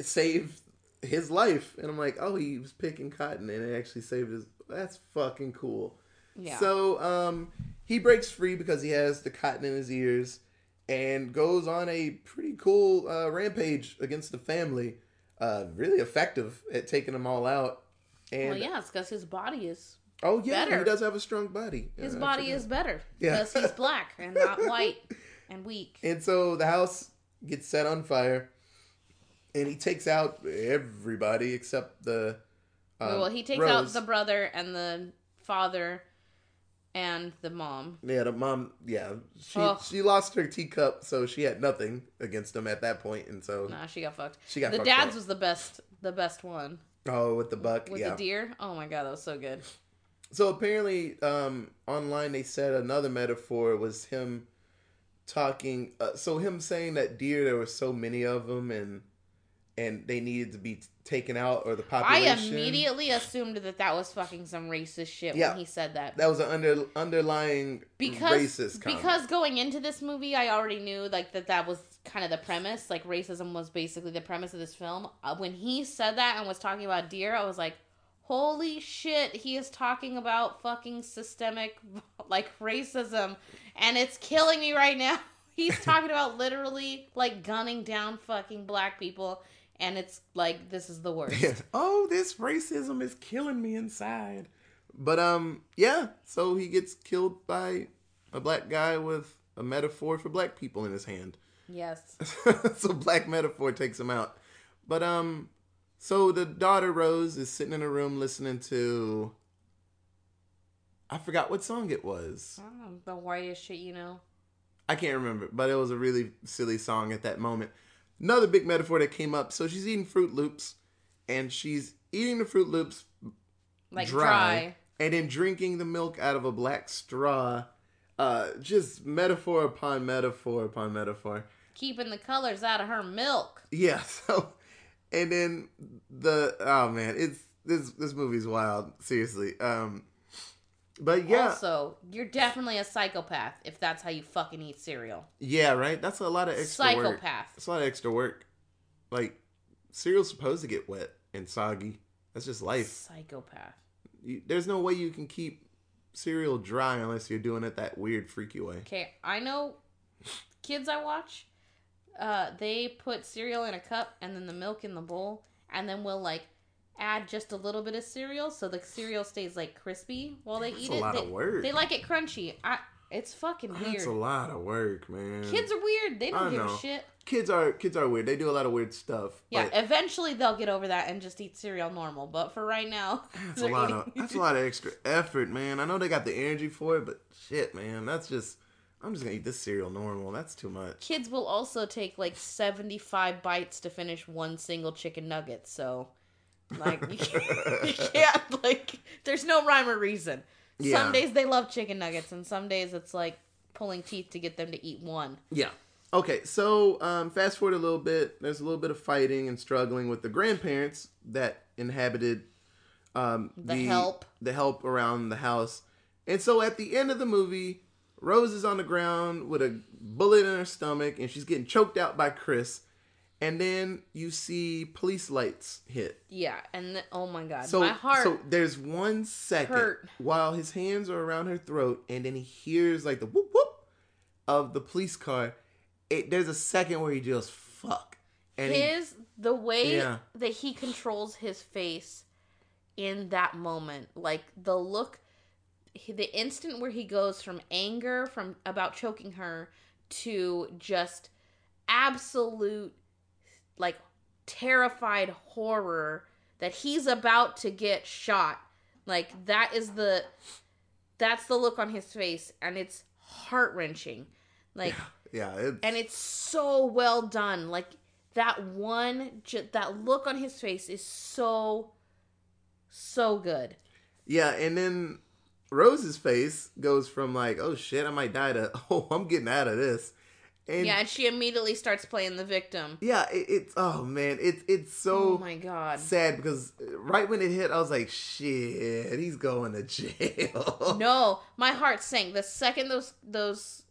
save his life and i'm like oh he was picking cotton and it actually saved his that's fucking cool Yeah. so um he breaks free because he has the cotton in his ears and goes on a pretty cool uh, rampage against the family uh really effective at taking them all out and well, yeah, it's because his body is oh yeah better. he does have a strong body his Uh, body is it is out. better [LAUGHS] Yeah. because he's black and not white and weak. [LAUGHS] And so the house gets set on fire, and he takes out everybody except the. um, well, he takes out the brother and the father and the mom. Yeah, the mom. Yeah, she Ugh. she lost her teacup, so she had nothing against him at that point, and so Nah, she got fucked. she got the dad's up. was the best, the best one Oh, with the buck, with yeah. the deer. Oh my god, that was so good. So apparently, um, online they said another metaphor was him talking. Uh, so him saying that deer there were so many of them, and and they needed to be taken out, or the population. I immediately assumed that that was fucking some racist shit Yeah. when he said that. that was an under underlying Because racist comment. because going into this movie, I already knew like that that was kind of the premise. Like racism was basically the premise of this film. Uh, when he said that and was talking about deer, I was like, "Holy shit!" He is talking about fucking systemic [LAUGHS] like racism, and it's killing me right now. [LAUGHS] He's talking about literally like gunning down fucking black people, and it's like this is the worst. [LAUGHS] oh, this racism is killing me inside. But um, yeah. So he gets killed by a black guy with a metaphor for black people in his hand. yes. [LAUGHS] so black metaphor takes him out. But um, so the daughter Rose is sitting in a room listening to. I forgot what song it was. Oh, the whitest shit you know. I can't remember, but it was a really silly song at that moment. Another big metaphor that came up. So she's eating Froot Loops, and she's eating the Froot Loops Like dry, dry. and then drinking the milk out of a black straw. Uh, just metaphor upon metaphor upon metaphor. Keeping the colors out of her milk. Yeah. [LAUGHS] So, and then the oh man, it's this this movie's wild. Seriously. Um, but yeah, Also, you're definitely a psychopath if that's how you fucking eat cereal. yeah, right. That's a lot of extra work. Psychopath. That's a lot of extra work. Like cereal's supposed to get wet and soggy. That's just life. Psychopath. You, there's no way you can keep cereal dry unless you're doing it that weird, freaky way. Okay, I know kids I watch, uh, they put cereal in a cup and then the milk in the bowl, and then we'll like add just a little bit of cereal so the cereal stays like crispy while they That's eat a it. lot they, of work. they like it crunchy. I it's fucking weird. That's a lot of work, man. Kids are weird. They don't give a shit. kids are kids are weird. They do a lot of weird stuff. Yeah, eventually they'll get over that and just eat cereal normal. But for right now, that's [LAUGHS] a lot of that's a lot of extra [LAUGHS] effort, man. I know they got the energy for it, but shit, man, that's just I'm just gonna eat this cereal normal. That's too much. Kids will also take like 75 bites to finish one single chicken nugget. So, like, you can't, [LAUGHS] you [LAUGHS] can't like, there's no rhyme or reason. Yeah. Some days they love chicken nuggets, and some days it's like pulling teeth to get them to eat one. Yeah. Okay, so um, fast forward a little bit. There's a little bit of fighting and struggling with the grandparents that inhabited um, The help. the help around the house. And so at the end of the movie, Rose is on the ground with a bullet in her stomach, and she's getting choked out by Chris. And then you see police lights hit. Yeah, and th- oh my god, So, my heart. so there's one second hurt. while his hands are around her throat, and then he hears like the whoop whoop of the police car. It, there's a second where he just fuck, and he- his the way Yeah. that he controls his face in that moment like the look he- the instant where he goes from anger from about choking her to just absolute like terrified horror that he's about to get shot. Like that is the that's the look on his face and it's heart-wrenching. Like yeah, it's, and it's so well done. Like that one ju- that look on his face is so so good. Yeah, and then Rose's face goes from like oh shit I might die to [LAUGHS] oh I'm getting out of this, and yeah and she immediately starts playing the victim. Yeah, it, it's oh man, it's it's so oh my god. sad because right when it hit I was like shit he's going to [LAUGHS] jail. no my heart sank. The second those those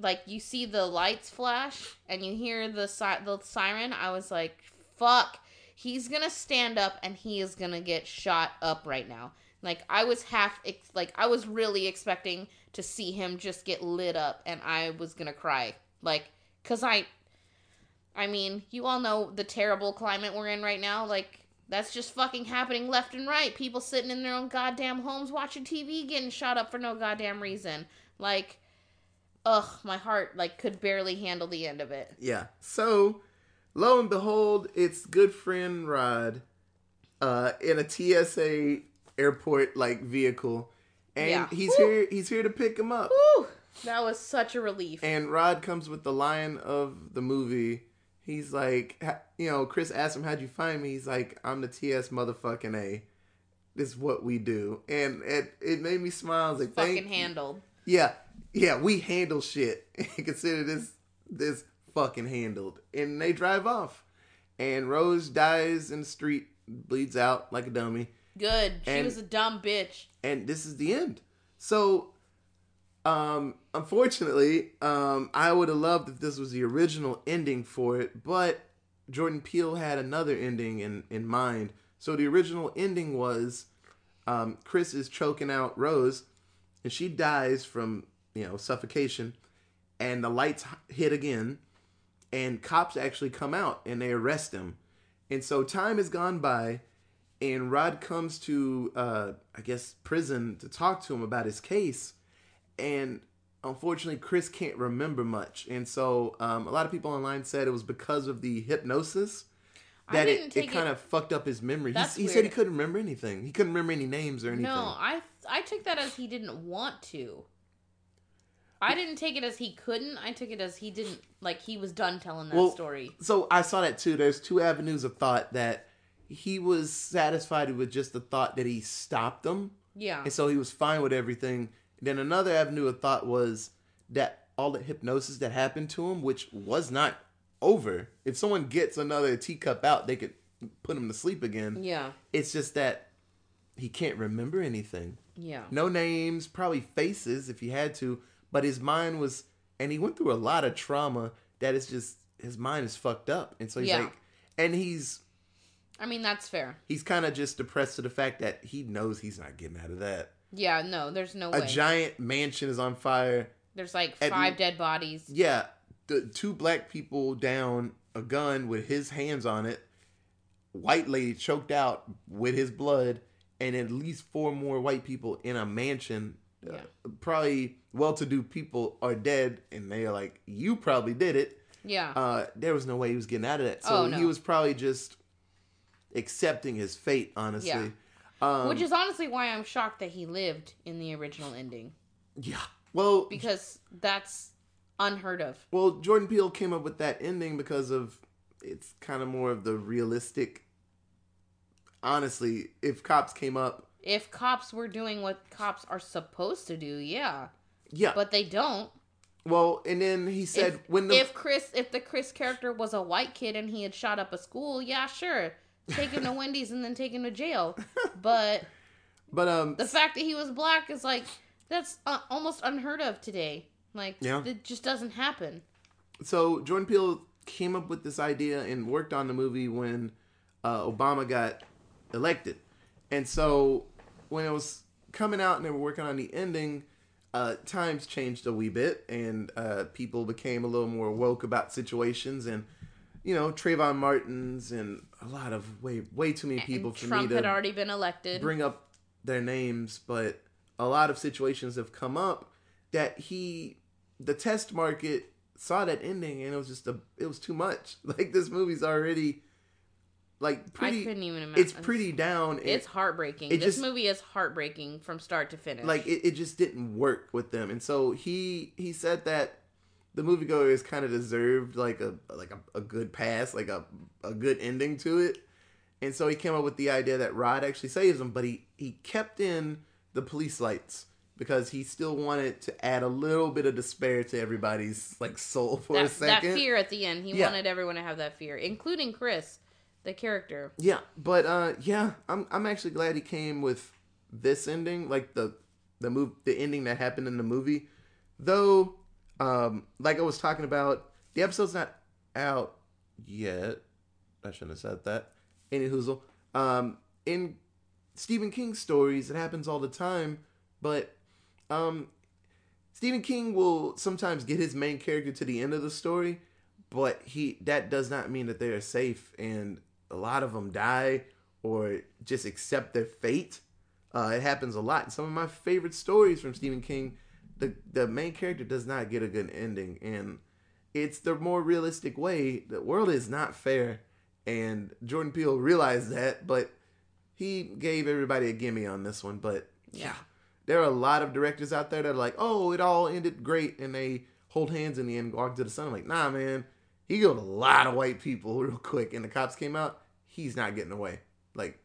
like you see the lights flash and you hear the si- the siren i was like fuck he's gonna stand up and he is gonna get shot up right now. Like i was half ex- like i was really expecting to see him just get lit up and i was gonna cry like because i i mean you all know the terrible climate we're in right now like that's just fucking happening left and right. People sitting in their own goddamn homes watching TV getting shot up for no goddamn reason. Like, ugh, my heart like could barely handle the end of it. Yeah. So, lo and behold, it's good friend Rod uh, in a TSA airport like vehicle, and Yeah. he's Woo. here. He's here to pick him up. Whew, that was such a relief. And Rod comes with the line of the movie. He's like, you know, Chris asked him, "How'd you find me?" He's like, "I'm the TS motherfucking A. This is what we do," and it it made me smile. I was like, fucking handled. Yeah, yeah, we handle shit. [LAUGHS] Consider this this fucking handled. And they drive off. And Rose dies in the street, bleeds out like a dummy. Good. She And- was a dumb bitch. And this is the end. So um unfortunately, um I would have loved if this was the original ending for it, but Jordan Peele had another ending in in mind. So the original ending was um Chris is choking out Rose and she dies from, you know, suffocation and the lights hit again and cops actually come out and they arrest him. And so time has gone by and Rod comes to uh I guess prison to talk to him about his case and unfortunately Chris can't remember much. And so um, a lot of people online said it was because of the hypnosis that it, it kind of fucked up his memory. He, he said he couldn't remember anything. He couldn't remember any names or anything. No, I I took that as he didn't want to. I didn't take it as he couldn't. I took it as he didn't like he was done telling that Well, story. So I saw that too. There's two avenues of thought that he was satisfied with just the thought that he stopped them, Yeah. and so he was fine with everything. Then another avenue of thought was that all the hypnosis that happened to him, which was not over. If someone gets another teacup out, they could put him to sleep again. Yeah. It's just that he can't remember anything. Yeah. No names, probably faces if he had to, but his mind was, and he went through a lot of trauma that is just his mind is fucked up, and so he's Yeah. like, and he's I mean that's fair. he's kind of just depressed to the fact that he knows he's not getting out of that. Yeah. No, there's no way A way. giant mansion is on fire. there's like At- five dead bodies. Yeah, the two black people down, a gun with his hands on it. White lady choked out with his blood, and at least four more white people in a mansion. Uh, Yeah. probably well-to-do people are dead, and they are like, "You probably did it." Yeah. Uh, there was no way he was getting out of that. So Oh, no. he was probably just accepting his fate. Honestly, Yeah. Um, Which is honestly why I'm shocked that he lived in the original ending yeah. Well, because that's unheard of. Well, Jordan Peele came up with that ending because of it's kind of more of the realistic. Honestly, if cops came up, If cops were doing what cops are supposed to do, yeah, yeah. but they don't. well, and then he said if, when the if Chris, if the Chris character was a white kid and he had shot up a school, yeah, sure, take him to [LAUGHS] Wendy's and then take him to jail. But [LAUGHS] but um the fact that he was black is like that's uh, almost unheard of today. Like Yeah. it just doesn't happen. so Jordan Peele came up with this idea and worked on the movie when uh, Obama got elected, and so when it was coming out and they were working on the ending, uh, times changed a wee bit, and uh, people became a little more woke about situations, and you know Trayvon Martin's and a lot of way way too many people And for Trump me had to already been elected. bring up their names, but a lot of situations have come up that he, the test market saw that ending and it was just a, it was too much. [LAUGHS] Like this movie's already, like I pretty, couldn't even imagine. it's pretty down. It's heartbreaking. it this just- movie is heartbreaking from start to finish. like it, it just didn't work with them, and so he he said that the moviegoers kind of deserved like a like a, a good pass, like a a good ending to it. And so he came up with the idea that Rod actually saves him, but he he kept in the police lights because he still wanted to add a little bit of despair to everybody's like soul for a that, that fear at the end. He Yeah. wanted everyone to have that fear, including Chris, the character. Yeah, but uh yeah, I'm I'm actually glad he came with this ending, like the the move the ending that happened in the movie. Though um like I was talking about, the episode's not out yet. I shouldn't have said that. Any hoozle. Um in Stephen King stories, it happens all the time, but um Stephen King will sometimes get his main character to the end of the story, but he that does not mean that they are safe and a lot of them die or just accept their fate. Uh, it happens a lot. Some of my favorite stories from Stephen King, the the main character does not get a good ending, and it's the more realistic way. The world is not fair, and Jordan Peele realized that, but he gave everybody a gimme on this one. But Yeah. there are a lot of directors out there that are like, oh, it all ended great, and they hold hands in the end, walk to the sun. I'm like, nah, man, he killed a lot of white people [LAUGHS] real quick, and the cops came out. He's not getting away. Like,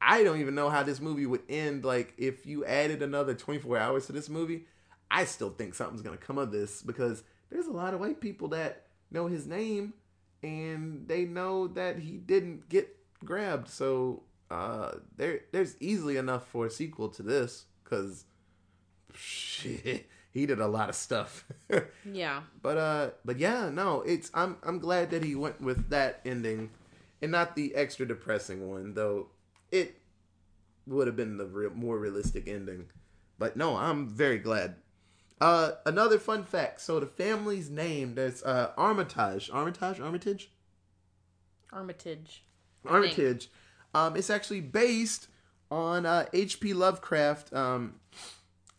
I don't even know how this movie would end. Like, if you added another 24 hours to this movie, I still think something's gonna come of this because there's a lot of white people that know his name, and they know that he didn't get grabbed. So, uh, there there's easily enough for a sequel to this because shit, [LAUGHS] he did a lot of stuff. [LAUGHS] Yeah. but uh, but yeah, no, it's I'm I'm glad that he went with that ending, and not the extra depressing one. Though it would have been the real, more realistic ending. But no, I'm very glad. Uh, another fun fact. So the family's name, there's uh, Armitage, Armitage, Armitage, Armitage. Armitage. Um, it's actually based on uh, H.P. Lovecraft. Um,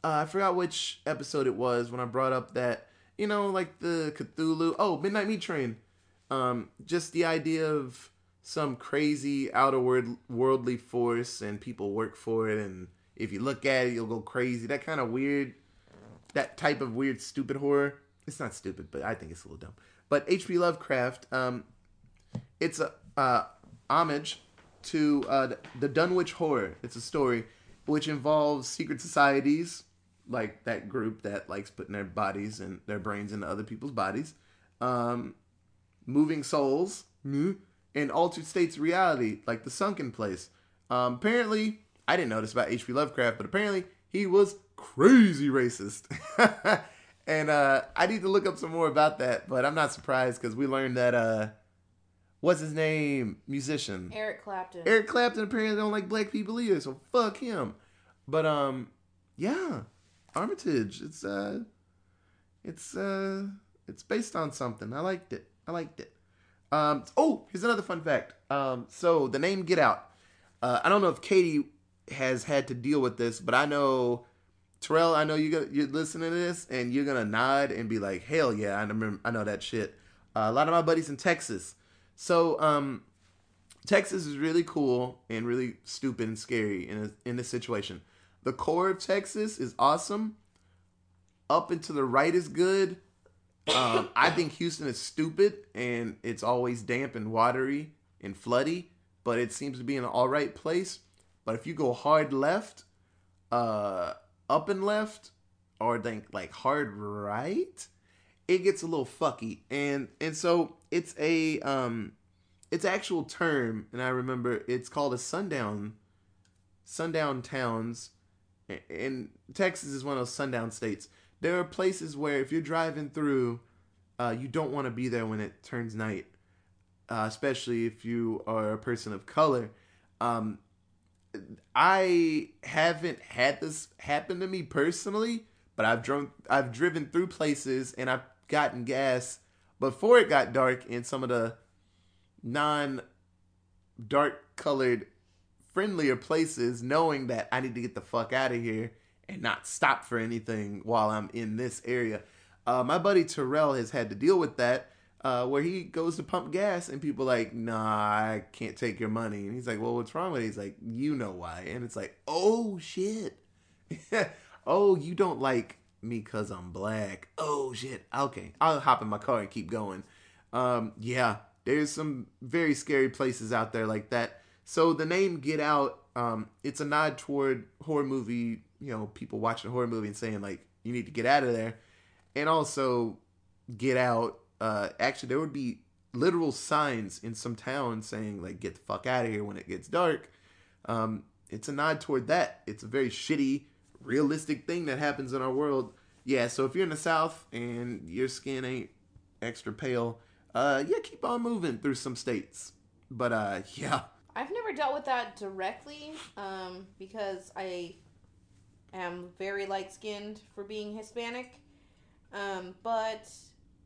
uh, I forgot which episode it was when I brought up that you know, like the Cthulhu. Oh, Midnight Meat Train. Um, just the idea of some crazy outer world worldly force and people work for it, and if you look at it, you'll go crazy. That kind of weird that type of weird, stupid horror. It's not stupid, but I think it's a little dumb. But H.P. Lovecraft, um, it's a uh, homage to uh, the Dunwich Horror. It's a story which involves secret societies, like that group that likes putting their bodies and their brains into other people's bodies, um, moving souls, and altered states of reality, like the Sunken Place. Um, apparently, I didn't notice about H.P. Lovecraft, but apparently he was crazy racist. [LAUGHS] and uh, I need to look up some more about that, but I'm not surprised because we learned that uh, what's his name, musician Eric Clapton. Eric Clapton apparently don't like black people either, so fuck him. But um, yeah, Armitage. It's uh, it's uh, it's based on something. I liked it. I liked it. Um, oh, here's another fun fact. Um, so the name Get Out. Uh, I don't know if Katie has had to deal with this, but I know Terrell. I know you got you're listening to this, and you're gonna nod and be like, "Hell yeah, I remember. I know that shit." Uh, a lot of my buddies in Texas. So um, Texas is really cool and really stupid and scary in a, in this situation. The core of Texas is awesome. Up and to the right is good. Um, I think Houston is stupid and it's always damp and watery and floody, but it seems to be an all right place. But if you go hard left, uh, up and left, or think like hard right, it gets a little fucky. And and so it's a um, it's actual term, and I remember it's called a sundown, sundown towns, and Texas is one of those sundown states. There are places where if you're driving through, uh, you don't want to be there when it turns night, uh, especially if you are a person of color. Um, I haven't had this happen to me personally, but I've drunk, I've driven through places and I've gotten gas before it got dark in some of the non dark colored friendlier places knowing that I need to get the fuck out of here and not stop for anything while I'm in this area. Uh, my buddy Terrell has had to deal with that uh, where he goes to pump gas and people like, nah, I can't take your money. And he's like, well, what's wrong with it? He's like, you know why. And it's like, oh shit. [LAUGHS] oh, you don't like me because I'm black. Oh shit. Okay, I'll hop in my car and keep going. Um, yeah, there's some very scary places out there like that. So the name Get Out, um, it's a nod toward horror movie. You know, people watching a horror movie and saying like, you need to get out of there, and also Get Out. Uh, actually, there would be literal signs in some towns saying like, get the fuck out of here when it gets dark. Um, it's a nod toward that. It's a very shitty, realistic thing that happens in our world. Yeah, so if you're in the South and your skin ain't extra pale, uh, yeah, keep on moving through some states. But uh, [LAUGHS] yeah. I've never dealt with that directly um, because I am very light skinned for being Hispanic. Um, but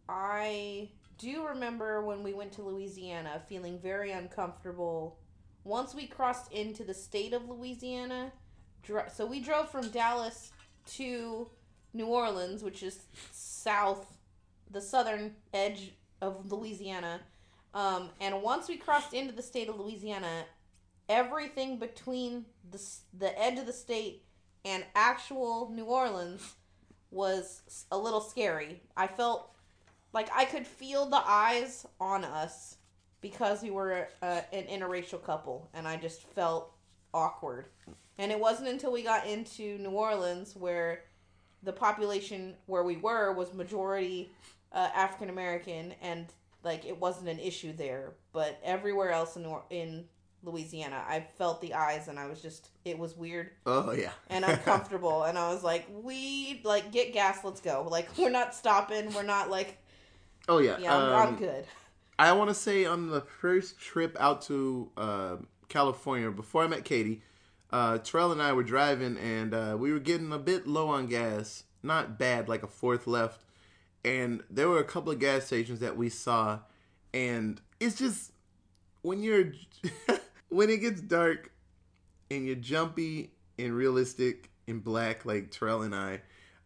I do remember when we went to Louisiana feeling very uncomfortable. Once we crossed into the state of Louisiana, so we drove from Dallas to New Orleans, which is south, the southern edge of Louisiana. Um, and once we crossed into the state of Louisiana, everything between the the edge of the state and actual New Orleans was a little scary. I felt like I could feel the eyes on us because we were uh, an interracial couple, and I just felt awkward. And it wasn't until we got into New Orleans where the population where we were was majority uh, African American, and like it wasn't an issue there. But everywhere else in in Louisiana, I felt the eyes, and I was just it was weird. Oh yeah, and [LAUGHS] uncomfortable, and I was like, we like get gas, let's go. Like [LAUGHS] we're not stopping, we're not like. Oh yeah, yeah, I'm, um, I'm good. I want to say on the first trip out to uh, California, before I met Katie, uh, Terrell and I were driving, and uh, we were getting a bit low on gas. Not bad, like a fourth left. And there were a couple of gas stations that we saw, and it's just when you're [LAUGHS] when it gets dark and you're jumpy and realistic and black, like Terrell and I.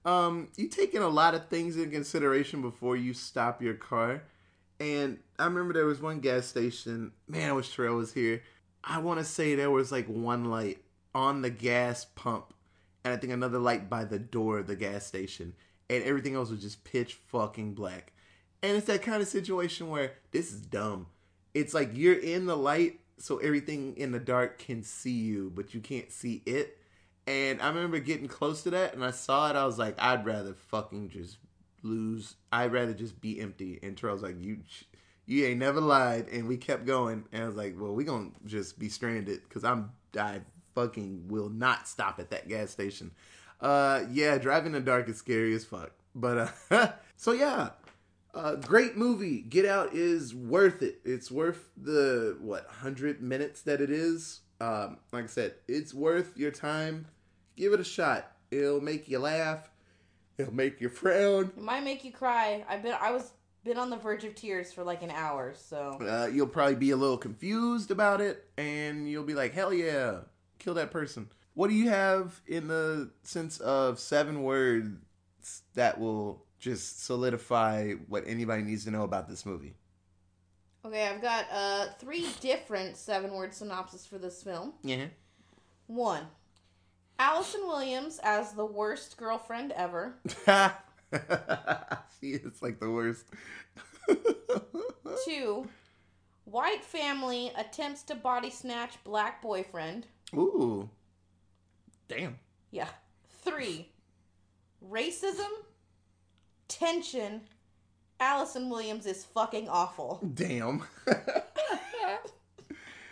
Um, you taking a lot of things in consideration before you stop your car. And I remember there was one gas station. Man, I wish Terrell was here. I want to say there was like one light on the gas pump. and I think another light by the door of the gas station, and everything else was just pitch fucking black. And it's that kind of situation where this is dumb. It's like you're in the light, so everything in the dark can see you, but you can't see it. And I remember getting close to that, and I saw it. I was like, I'd rather fucking just lose. I'd rather just be empty. And Terrell's like, you, you ain't never lied. And we kept going, and I was like, well, we gonna just be stranded because I'm I fucking will not stop at that gas station. Uh, yeah, driving in the dark is scary as fuck. But uh, [LAUGHS] so yeah, uh, great movie. Get Out is worth it. It's worth the what hundred minutes that it is. Um, like I said, it's worth your time. Give it a shot. It'll make you laugh. It'll make you frown. It might make you cry. I've been I was been on the verge of tears for like an hour, so Uh, you'll probably be a little confused about it, and you'll be like, "Hell yeah, kill that person." What do you have in the sense of seven words that will just solidify what anybody needs to know about this movie? Okay, I've got uh three different seven word synopsis for this film. Yeah. One. Allison Williams as the worst girlfriend ever. [LAUGHS] she is like the worst. Two. White family attempts to body snatch black boyfriend. Ooh. Damn. Yeah. Three. Racism, tension. Allison Williams is fucking awful. Damn. [LAUGHS] [LAUGHS]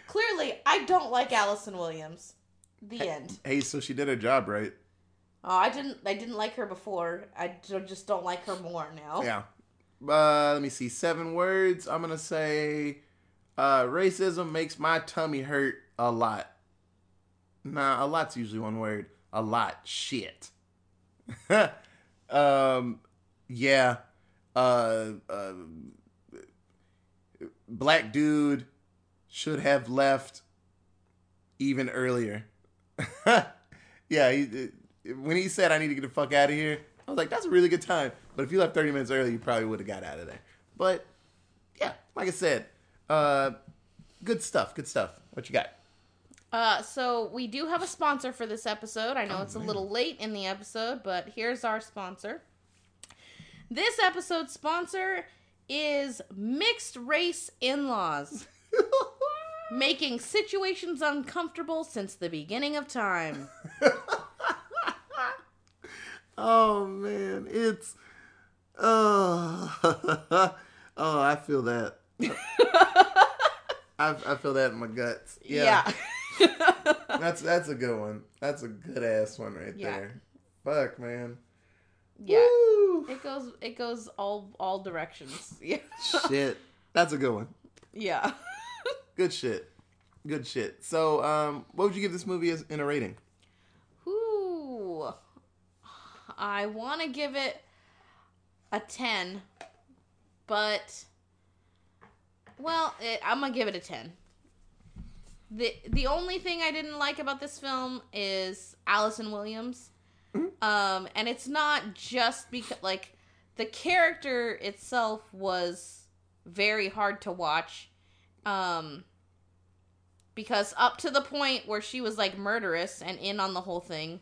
Clearly, I don't like Allison Williams. The end. hey, so she did her job right. Oh, I didn't. I didn't like her before. I just don't like her more now. Yeah. Uh, let me see. Seven words. I'm gonna say, uh, racism makes my tummy hurt a lot. Nah, a lot's usually one word. A lot. Shit. [LAUGHS] um, yeah. Uh, uh, black dude should have left even earlier. [LAUGHS] yeah, he, when he said I need to get the fuck out of here, I was like, that's a really good time. But if you left 30 minutes early, you probably would have got out of there. But yeah, like I said, uh, good stuff. Good stuff. What you got? Uh, so we do have a sponsor for this episode. I know it's a little late in the episode, but here's our sponsor. This episode's sponsor is Mixed Race In Laws, [LAUGHS] making situations uncomfortable since the beginning of time. [LAUGHS] oh man, it's oh [LAUGHS] oh I feel that. [LAUGHS] I, I feel that in my guts. Yeah, that's that's a good one. That's a good ass one right Yeah. there. Fuck man. yeah. Woo. It goes it goes all all directions. Yeah. Shit, that's a good one. yeah. Good shit. Good shit. So, um, what would you give this movie as in a rating? Ooh. I want to give it a 10, but well, it, I'm going to give it a 10. The the only thing I didn't like about this film is Allison Williams. Um and it's not just because like the character itself was very hard to watch. Um because up to the point where she was like murderous and in on the whole thing.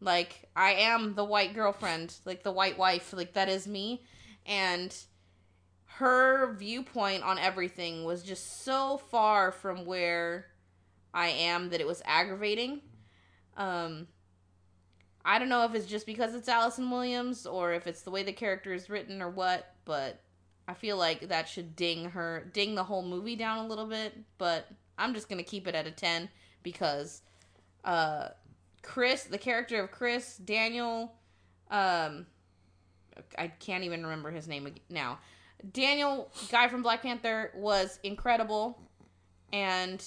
Like i am the white girlfriend like the white wife like that is me. And her viewpoint on everything was just so far from where i am that it was aggravating. Um i don't know if it's just because it's allison williams or if it's the way the character is written or what but i feel like that should ding her ding the whole movie down a little bit but i'm just gonna keep it at a 10 because uh Chris, the character of Chris, Daniel, um, I can't even remember his name now. Daniel, guy from Black Panther, was incredible, and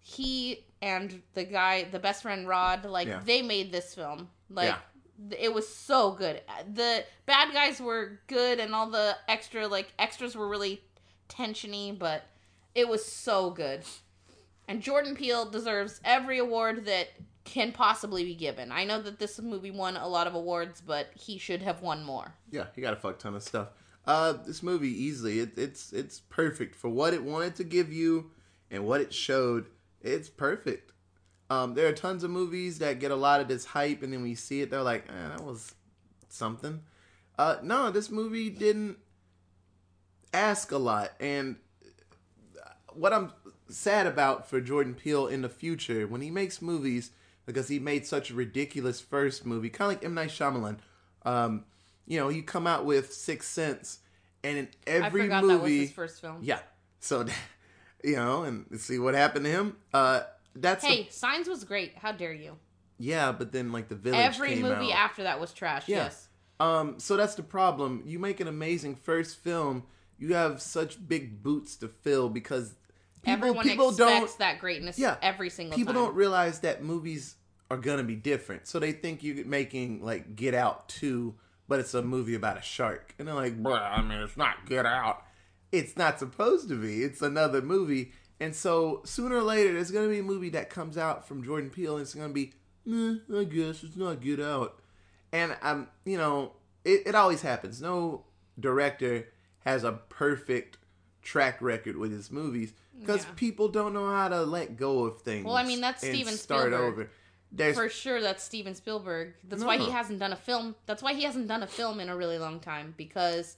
he and the guy, the best friend Rod, like Yeah. they made this film. Like Yeah. It was so good. The bad guys were good, and all the extra like extras were really tensiony, but it was so good. And Jordan Peele deserves every award that can possibly be given. I know that this movie won a lot of awards, but he should have won more. Yeah, he got a fuck ton of stuff. Uh, this movie easily, it, it's it's perfect for what it wanted to give you and what it showed. It's perfect. Um, there are tons of movies that get a lot of this hype, and then we see it, they're like, eh, that was something. Uh, no, this movie didn't ask a lot, and what I'm sad about for Jordan Peele in the future when he makes movies because he made such a ridiculous first movie, kind of like M Night Shyamalan. Um, you know, he come out with Six Sense, and in every I forgot movie, that was his first film. yeah. So, [LAUGHS] you know, and see what happened to him. Uh, that's the- Hey, Signs was great. How dare you? yeah, but then like the village. Every movie out. after that was trash. Yeah. Yes. Um, so that's the problem. You make an amazing first film, you have such big boots to fill because people Everyone people expects don't that greatness Yeah. every single people time. don't realize that movies are gonna be different. So they think you're making like Get Out two, but it's a movie about a shark, and they're like, "Bruh, I mean, it's not Get Out. It's not supposed to be. It's another movie." And so sooner or later, there's gonna be a movie that comes out from Jordan Peele, and it's gonna be, eh, I guess it's not Get Out. And I'm, you know, it, it always happens. No director has a perfect track record with his movies because Yeah. people don't know how to let go of things. Well, I mean, that's Steven start Spielberg. over. There's For sure, that's Steven Spielberg. That's why he hasn't done a film. That's why he hasn't done a film in a really long time because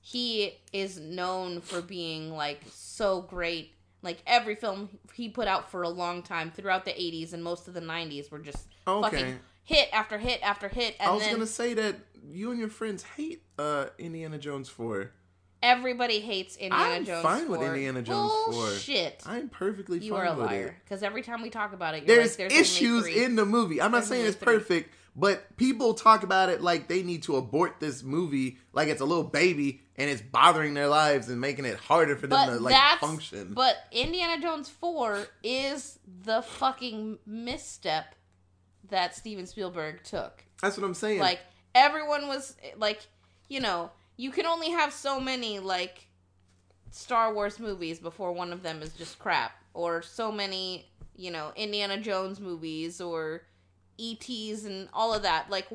he is known for being like so great. Like every film he put out for a long time throughout the '80s and most of the '90s were just Okay. fucking hit after hit after hit, and I was then gonna say that you and your friends hate uh, Indiana Jones four. everybody hates Indiana Jones. I'm Jones. fine with Indiana Jones 4. Bullshit. I'm perfectly You fine are a with liar because every time we talk about it, you're There's, like, "There's issues in the movie. I'm not There's saying it's three. perfect, but people talk about it like they need to abort this movie like it's a little baby and it's bothering their lives and making it harder for them But to like function. but Indiana Jones four is the fucking misstep that Steven Spielberg took. That's what I'm saying. Like everyone was like, you know, you can only have so many like Star Wars movies before one of them is just crap, or so many, you know, Indiana Jones movies or ETs and all of that. Like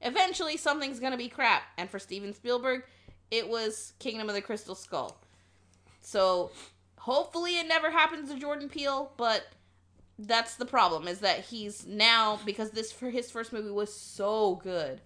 eventually something's gonna be crap, and for Steven Spielberg, it was Kingdom of the Crystal Skull. So hopefully it never happens to Jordan Peele, but that's the problem is that he's now because this for his first movie was so good.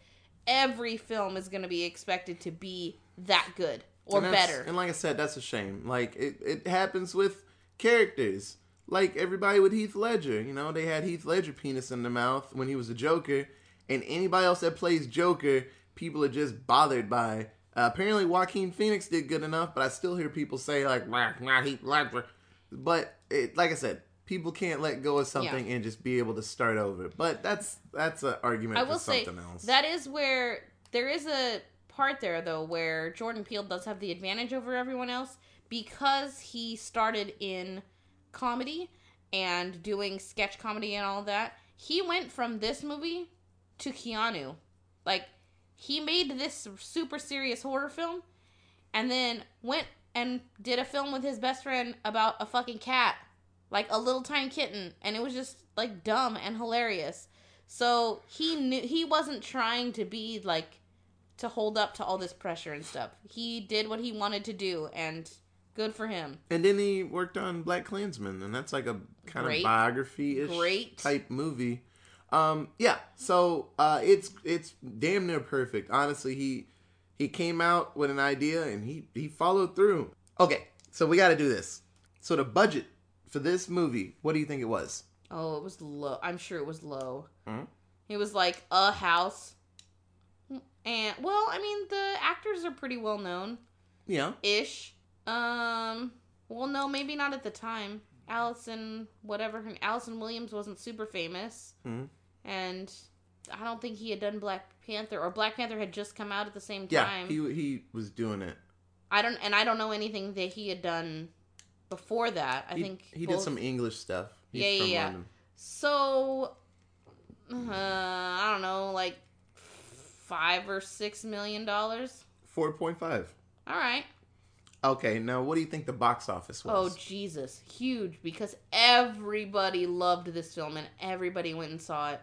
Every film is going to be expected to be that good or And better. And like I said, that's a shame. Like it, it happens with characters. Like everybody with Heath Ledger, you know, they had Heath Ledger penis in the mouth when he was a Joker, and anybody else that plays Joker, people are just bothered by. Uh, apparently, Joaquin Phoenix did good enough, but I still hear people say like, "Nah, not Heath Ledger." But it, like I said, people can't let go of something and just be able to start over. But that's that's an argument I for will say else. that is where there is a part there though where Jordan Peele does have the advantage over everyone else because he started in comedy and doing sketch comedy and all that. He went from this movie to Keanu. Like he made this super serious horror film and then went and did a film with his best friend about a fucking cat, like a little tiny kitten, and it was just like dumb and hilarious. So he knew he wasn't trying to be like to hold up to all this pressure and stuff. He did what he wanted to do, and good for him. And then he worked on BlacKkKlansman, and that's like a kind Great. of biography ish type movie. Um, yeah, so uh, it's it's damn near perfect. Honestly, he he came out with an idea and he he followed through. Okay, so we got to do this. So the budget for this movie, what do you think it was? Oh, it was low. I'm sure it was low. Mhm. It was like a house. And well, I mean, the actors are pretty well known Yeah, ish. Um, well, no, maybe not at the time. Allison, whatever her Allison Williams wasn't super famous, Mhm. and I don't think he had done Black Panther or Black Panther had just come out at the same time. yeah, he he was doing it. I don't, and I don't know anything that he had done before that. I he, think he did some English stuff. He's Yeah, yeah. London. So, uh, I don't know, like five or six million dollars. Four point five. All right. Okay, now what do you think the box office was? Oh? Jesus, huge because everybody loved this film and everybody went and saw it.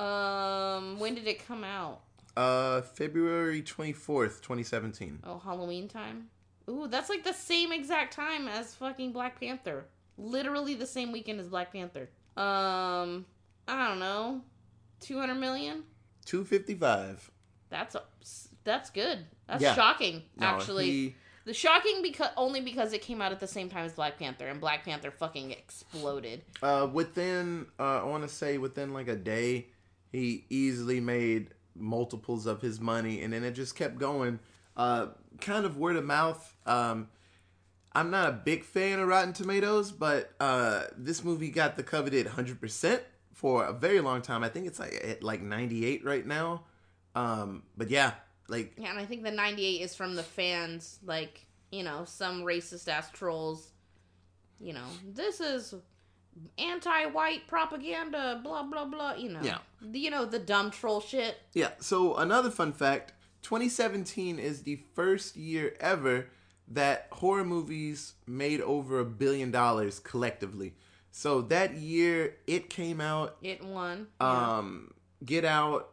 Um, when did it come out? uh, February twenty fourth, twenty seventeen. Oh, Halloween time. Ooh, that's like the same exact time as fucking Black Panther. Literally the same weekend as Black Panther. Um, I don't know, two hundred million. Two fifty five. That's a, that's good. That's Yeah. shocking. No, actually, he- the shocking because only because it came out at the same time as Black Panther, and Black Panther fucking exploded. Uh, within, uh, I want to say within like a day, he easily made multiples of his money, and then it just kept going. Uh, kind of word of mouth. Um, I'm not a big fan of Rotten Tomatoes, but uh, this movie got the coveted 100% for a very long time. I think it's like at like 98 right now. Um, but yeah, like Yeah, and I think the 98 is from the fans, like, you know, some racist ass trolls. You know, this is anti white propaganda, blah, blah, blah. You know, Yeah. you know, the dumb troll shit. Yeah. So another fun fact: 2017 is the first year ever that horror movies made over a billion dollars collectively. So that year, it came out. It won. Yeah. Um, Get Out.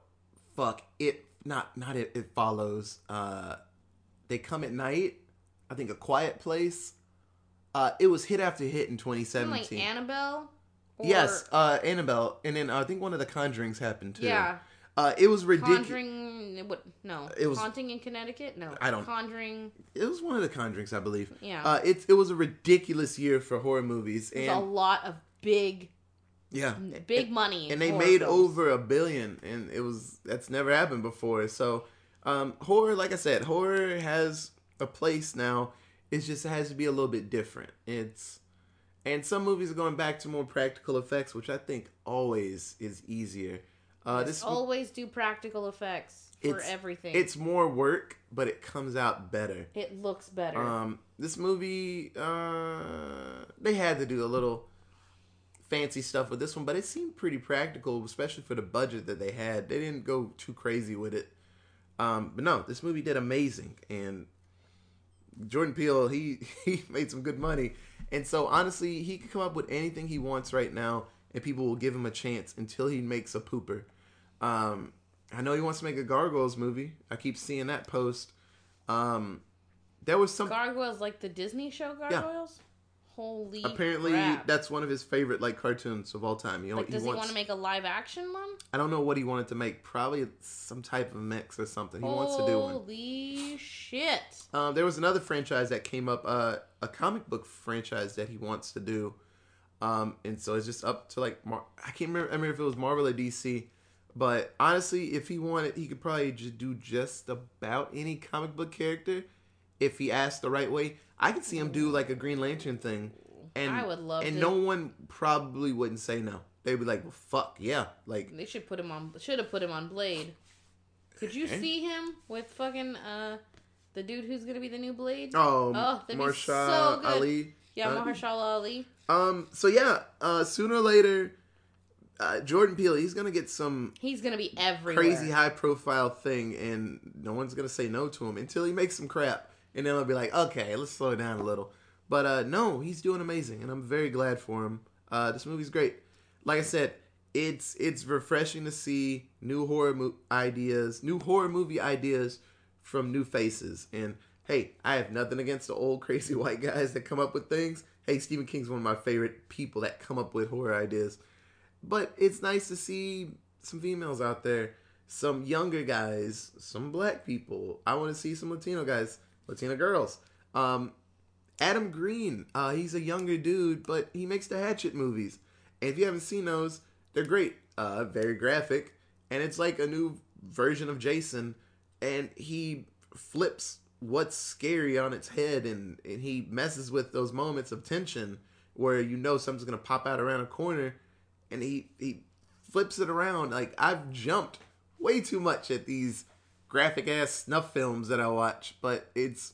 Fuck it. Not not it. It follows. Uh, they come at night. I think a Quiet Place. Uh, it was hit after hit in 2017. like Annabelle? Or- yes, uh, Annabelle, and then uh, I think one of the Conjurings happened too. Yeah. Uh, it was ridiculous. Conjuring. What? No. It was- Haunting in Connecticut? No. I don't- Conjuring. It was one of the Conjurings, I believe. Yeah. Uh, it it was a ridiculous year for horror movies, There's a lot of big, yeah, big money. and they made films. over a billion, and it was that's never happened before. So, um, horror, like I said, horror has a place now. It just has to be a little bit different. It's and some movies are going back to more practical effects, which I think always is easier. Uh, this Always do practical effects for It's- everything. it's more work, but it comes out better. it looks better. Um, this movie, uh, they had to do a little fancy stuff with this one, but it seemed pretty practical, especially for the budget that they had. They didn't go too crazy with it. Um, but no, this movie did amazing, and Jordan Peele he [LAUGHS] he made some good money, and so honestly, he can come up with anything he wants right now, and people will give him a chance until he makes a pooper. Um, I know he wants to make a Gargoyles movie. I keep seeing that post. Um, there was some Gargoyles like the Disney show Gargoyles? Holy apparently crap. that's one of his favorite like cartoons of all time. You know, like, does he, wants. want to make a live action one? I don't know what he wanted to make. Probably some type of mix or something. He wants to do one. Holy shit. Um, there was another franchise that came up, uh, a comic book franchise that he wants to do, um, and so it's just up to like Mar- I can't remember, I remember if it was Marvel or DC, but honestly, if he wanted, he could probably just do just about any comic book character if he asked the right way. I could see him do like a Green Lantern thing, and I would love and to. no one probably wouldn't say no. They'd be like, "Well, fuck yeah!" Like, They should put him on. Should have put him on Blade. Could you see him with fucking uh, the dude who's gonna be the new Blade? oh, Oh, that'd so. Ali. yeah, uh, Mahershala Ali. Um. So yeah. Uh. Sooner or later, uh, Jordan Peele, he's gonna get some He's gonna be everywhere. crazy high profile thing, and no one's gonna say no to him until he makes some crap, and then I'll be like, okay, let's slow it down a little. But uh, no, he's doing amazing, and I'm very glad for him. Uh, this movie's great. Like I said, it's it's refreshing to see new horror mo- ideas, new horror movie ideas from new faces. And hey, I have nothing against the old crazy [LAUGHS] white guys that come up with things. Hey, Stephen King's one of my favorite people that come up with horror ideas. But it's nice to see some females out there, some younger guys, some black people. I want to see some Latino guys, Latino girls. Um, Adam Green, uh, he's a younger dude, but he makes the Hatchet movies. And if you haven't seen those, they're great. Uh, very graphic, and it's like a new version of Jason, and he flips what's scary on its head, and, and he messes with those moments of tension where you know something's gonna pop out around a corner, and he he flips it around. Like I've jumped way too much at these graphic ass snuff films that I watch, but it's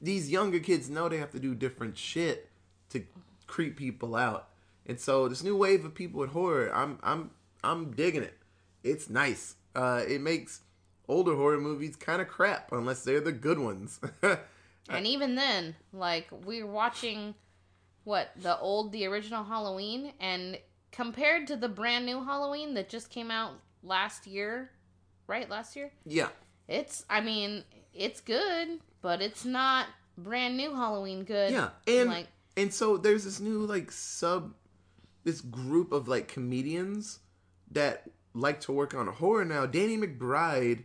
these younger kids know they have to do different shit to creep people out. And so this new wave of people with horror, I'm I'm I'm digging it. It's nice. Uh, it makes older horror movies kind of crap unless they're the good ones. [LAUGHS] And even then, like we're watching what the old, the original Halloween, and compared to the brand new Halloween that just came out last year, right? Last year, yeah, it's. I mean, it's good, but it's not brand new Halloween good. yeah, and like and so there's this new like sub this group of like comedians that like to work on horror now. Danny McBride,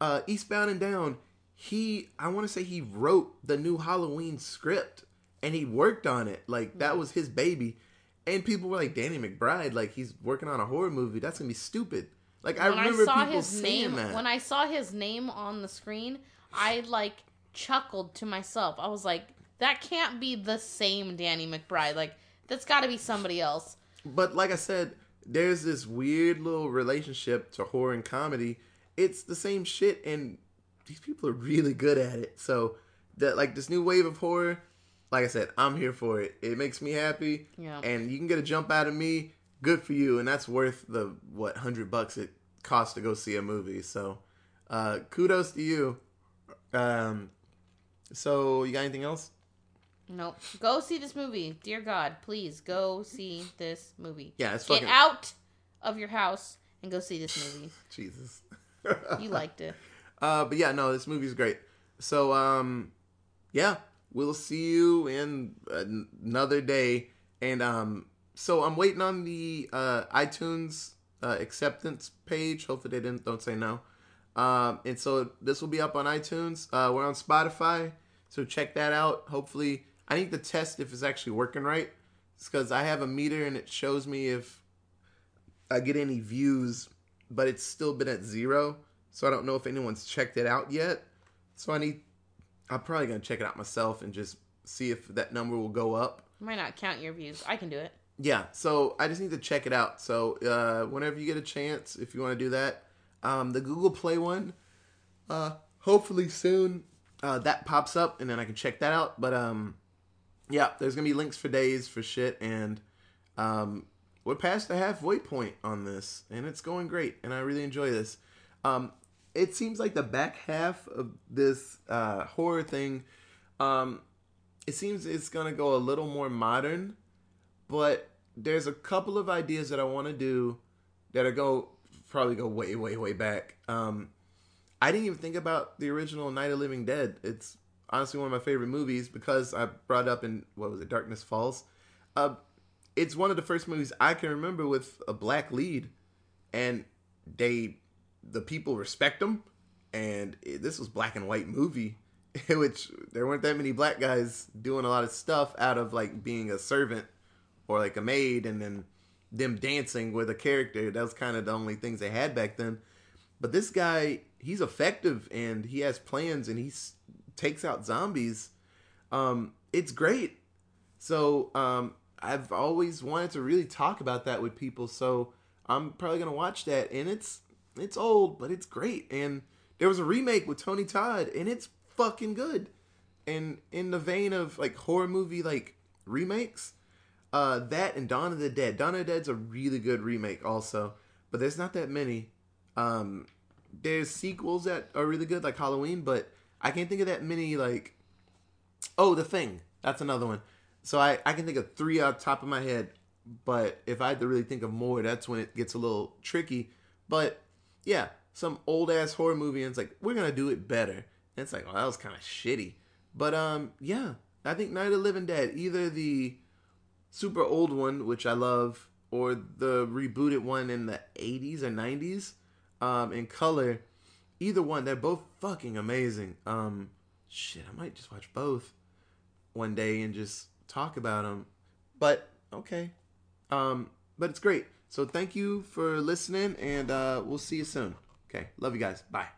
uh, Eastbound and Down. He, I want to say he wrote the new Halloween script and he worked on it. Like that was his baby. And people were like, Danny McBride, like he's working on a horror movie. That's gonna be stupid. Like I when remember I saw people his saying name, that. when I saw his name on the screen, I like chuckled to myself. I was like, that can't be the same Danny McBride. Like that's got to be somebody else. But like I said, there's this weird little relationship to horror and comedy. It's the same shit, and these people are really good at it. So that like this new wave of horror, like I said, I'm here for it. It makes me happy, Yeah. and you can get a jump out of me. Good for you, and that's worth the what hundred bucks it costs to go see a movie. So, uh, kudos to you. Um, so you got anything else? Nope. Go see this movie. Dear God, please go see this movie. Yeah, it's fucking... Get out of your house and go see this movie. [LAUGHS] Jesus. You liked it. [LAUGHS] Uh, but yeah, no, this movie's great. So, um, yeah, we'll see you in an- another day. And um, so I'm waiting on the uh, iTunes uh, acceptance page. Hopefully they didn't don't say no. Um, and so this will be up on iTunes. Uh, we're on Spotify, so check that out. Hopefully, I need to test if it's actually working right. It's because I have a meter and it shows me if I get any views, but it's still been at zero. So I don't know if anyone's checked it out yet. So I need. I'm probably gonna check it out myself and just see if that number will go up. Might not count your views. I can do it. Yeah, so I just need to check it out. So uh, whenever you get a chance, if you want to do that, um, the Google Play one, uh, hopefully soon uh, that pops up and then I can check that out. But um, yeah, there's gonna be links for days for shit, and um, we're past the halfway point on this, and it's going great, and I really enjoy this. Um, it seems like the back half of this uh, horror thing, um, it seems it's gonna go a little more modern but there's a couple of ideas that I want to do that are go probably go way way way back. Um, I didn't even think about the original Night of Living Dead. It's honestly one of my favorite movies because I brought up in what was it, Darkness Falls. Uh, it's one of the first movies I can remember with a black lead, and they the people respect them. And it, this was black and white movie, [LAUGHS] which there weren't that many black guys doing a lot of stuff out of like being a servant or like a maid and then them dancing with a character. That was kind of the only things they had back then. But this guy, he's effective and he has plans and he takes out zombies. Um, it's great. So um, I've always wanted to really talk about that with people. So I'm probably gonna watch that, and it's it's old, but it's great. And there was a remake with Tony Todd, and it's fucking good. And in the vein of like horror movie like remakes, uh, that and Dawn of the Dead. Dawn of the Dead's a really good remake, also, but there's not that many. Um, there's sequels that are really good, like Halloween, but I can't think of that many. Like, oh, The Thing. That's another one. So I I can think of three off top of my head, but if I had to really think of more, that's when it gets a little tricky. But yeah, some old ass horror movie, and it's like we're gonna do it better. And it's like, well, that was kind of shitty. But um, yeah, I think Night of the Living Dead, either the super old one, which I love, or the rebooted one in the 80s or 90s um, in color. Either one, they're both fucking amazing. Um, shit, I might just watch both one day and just talk about them. But okay, um, but it's great. So thank you for listening, and uh, we'll see you soon. Okay, love you guys. Bye.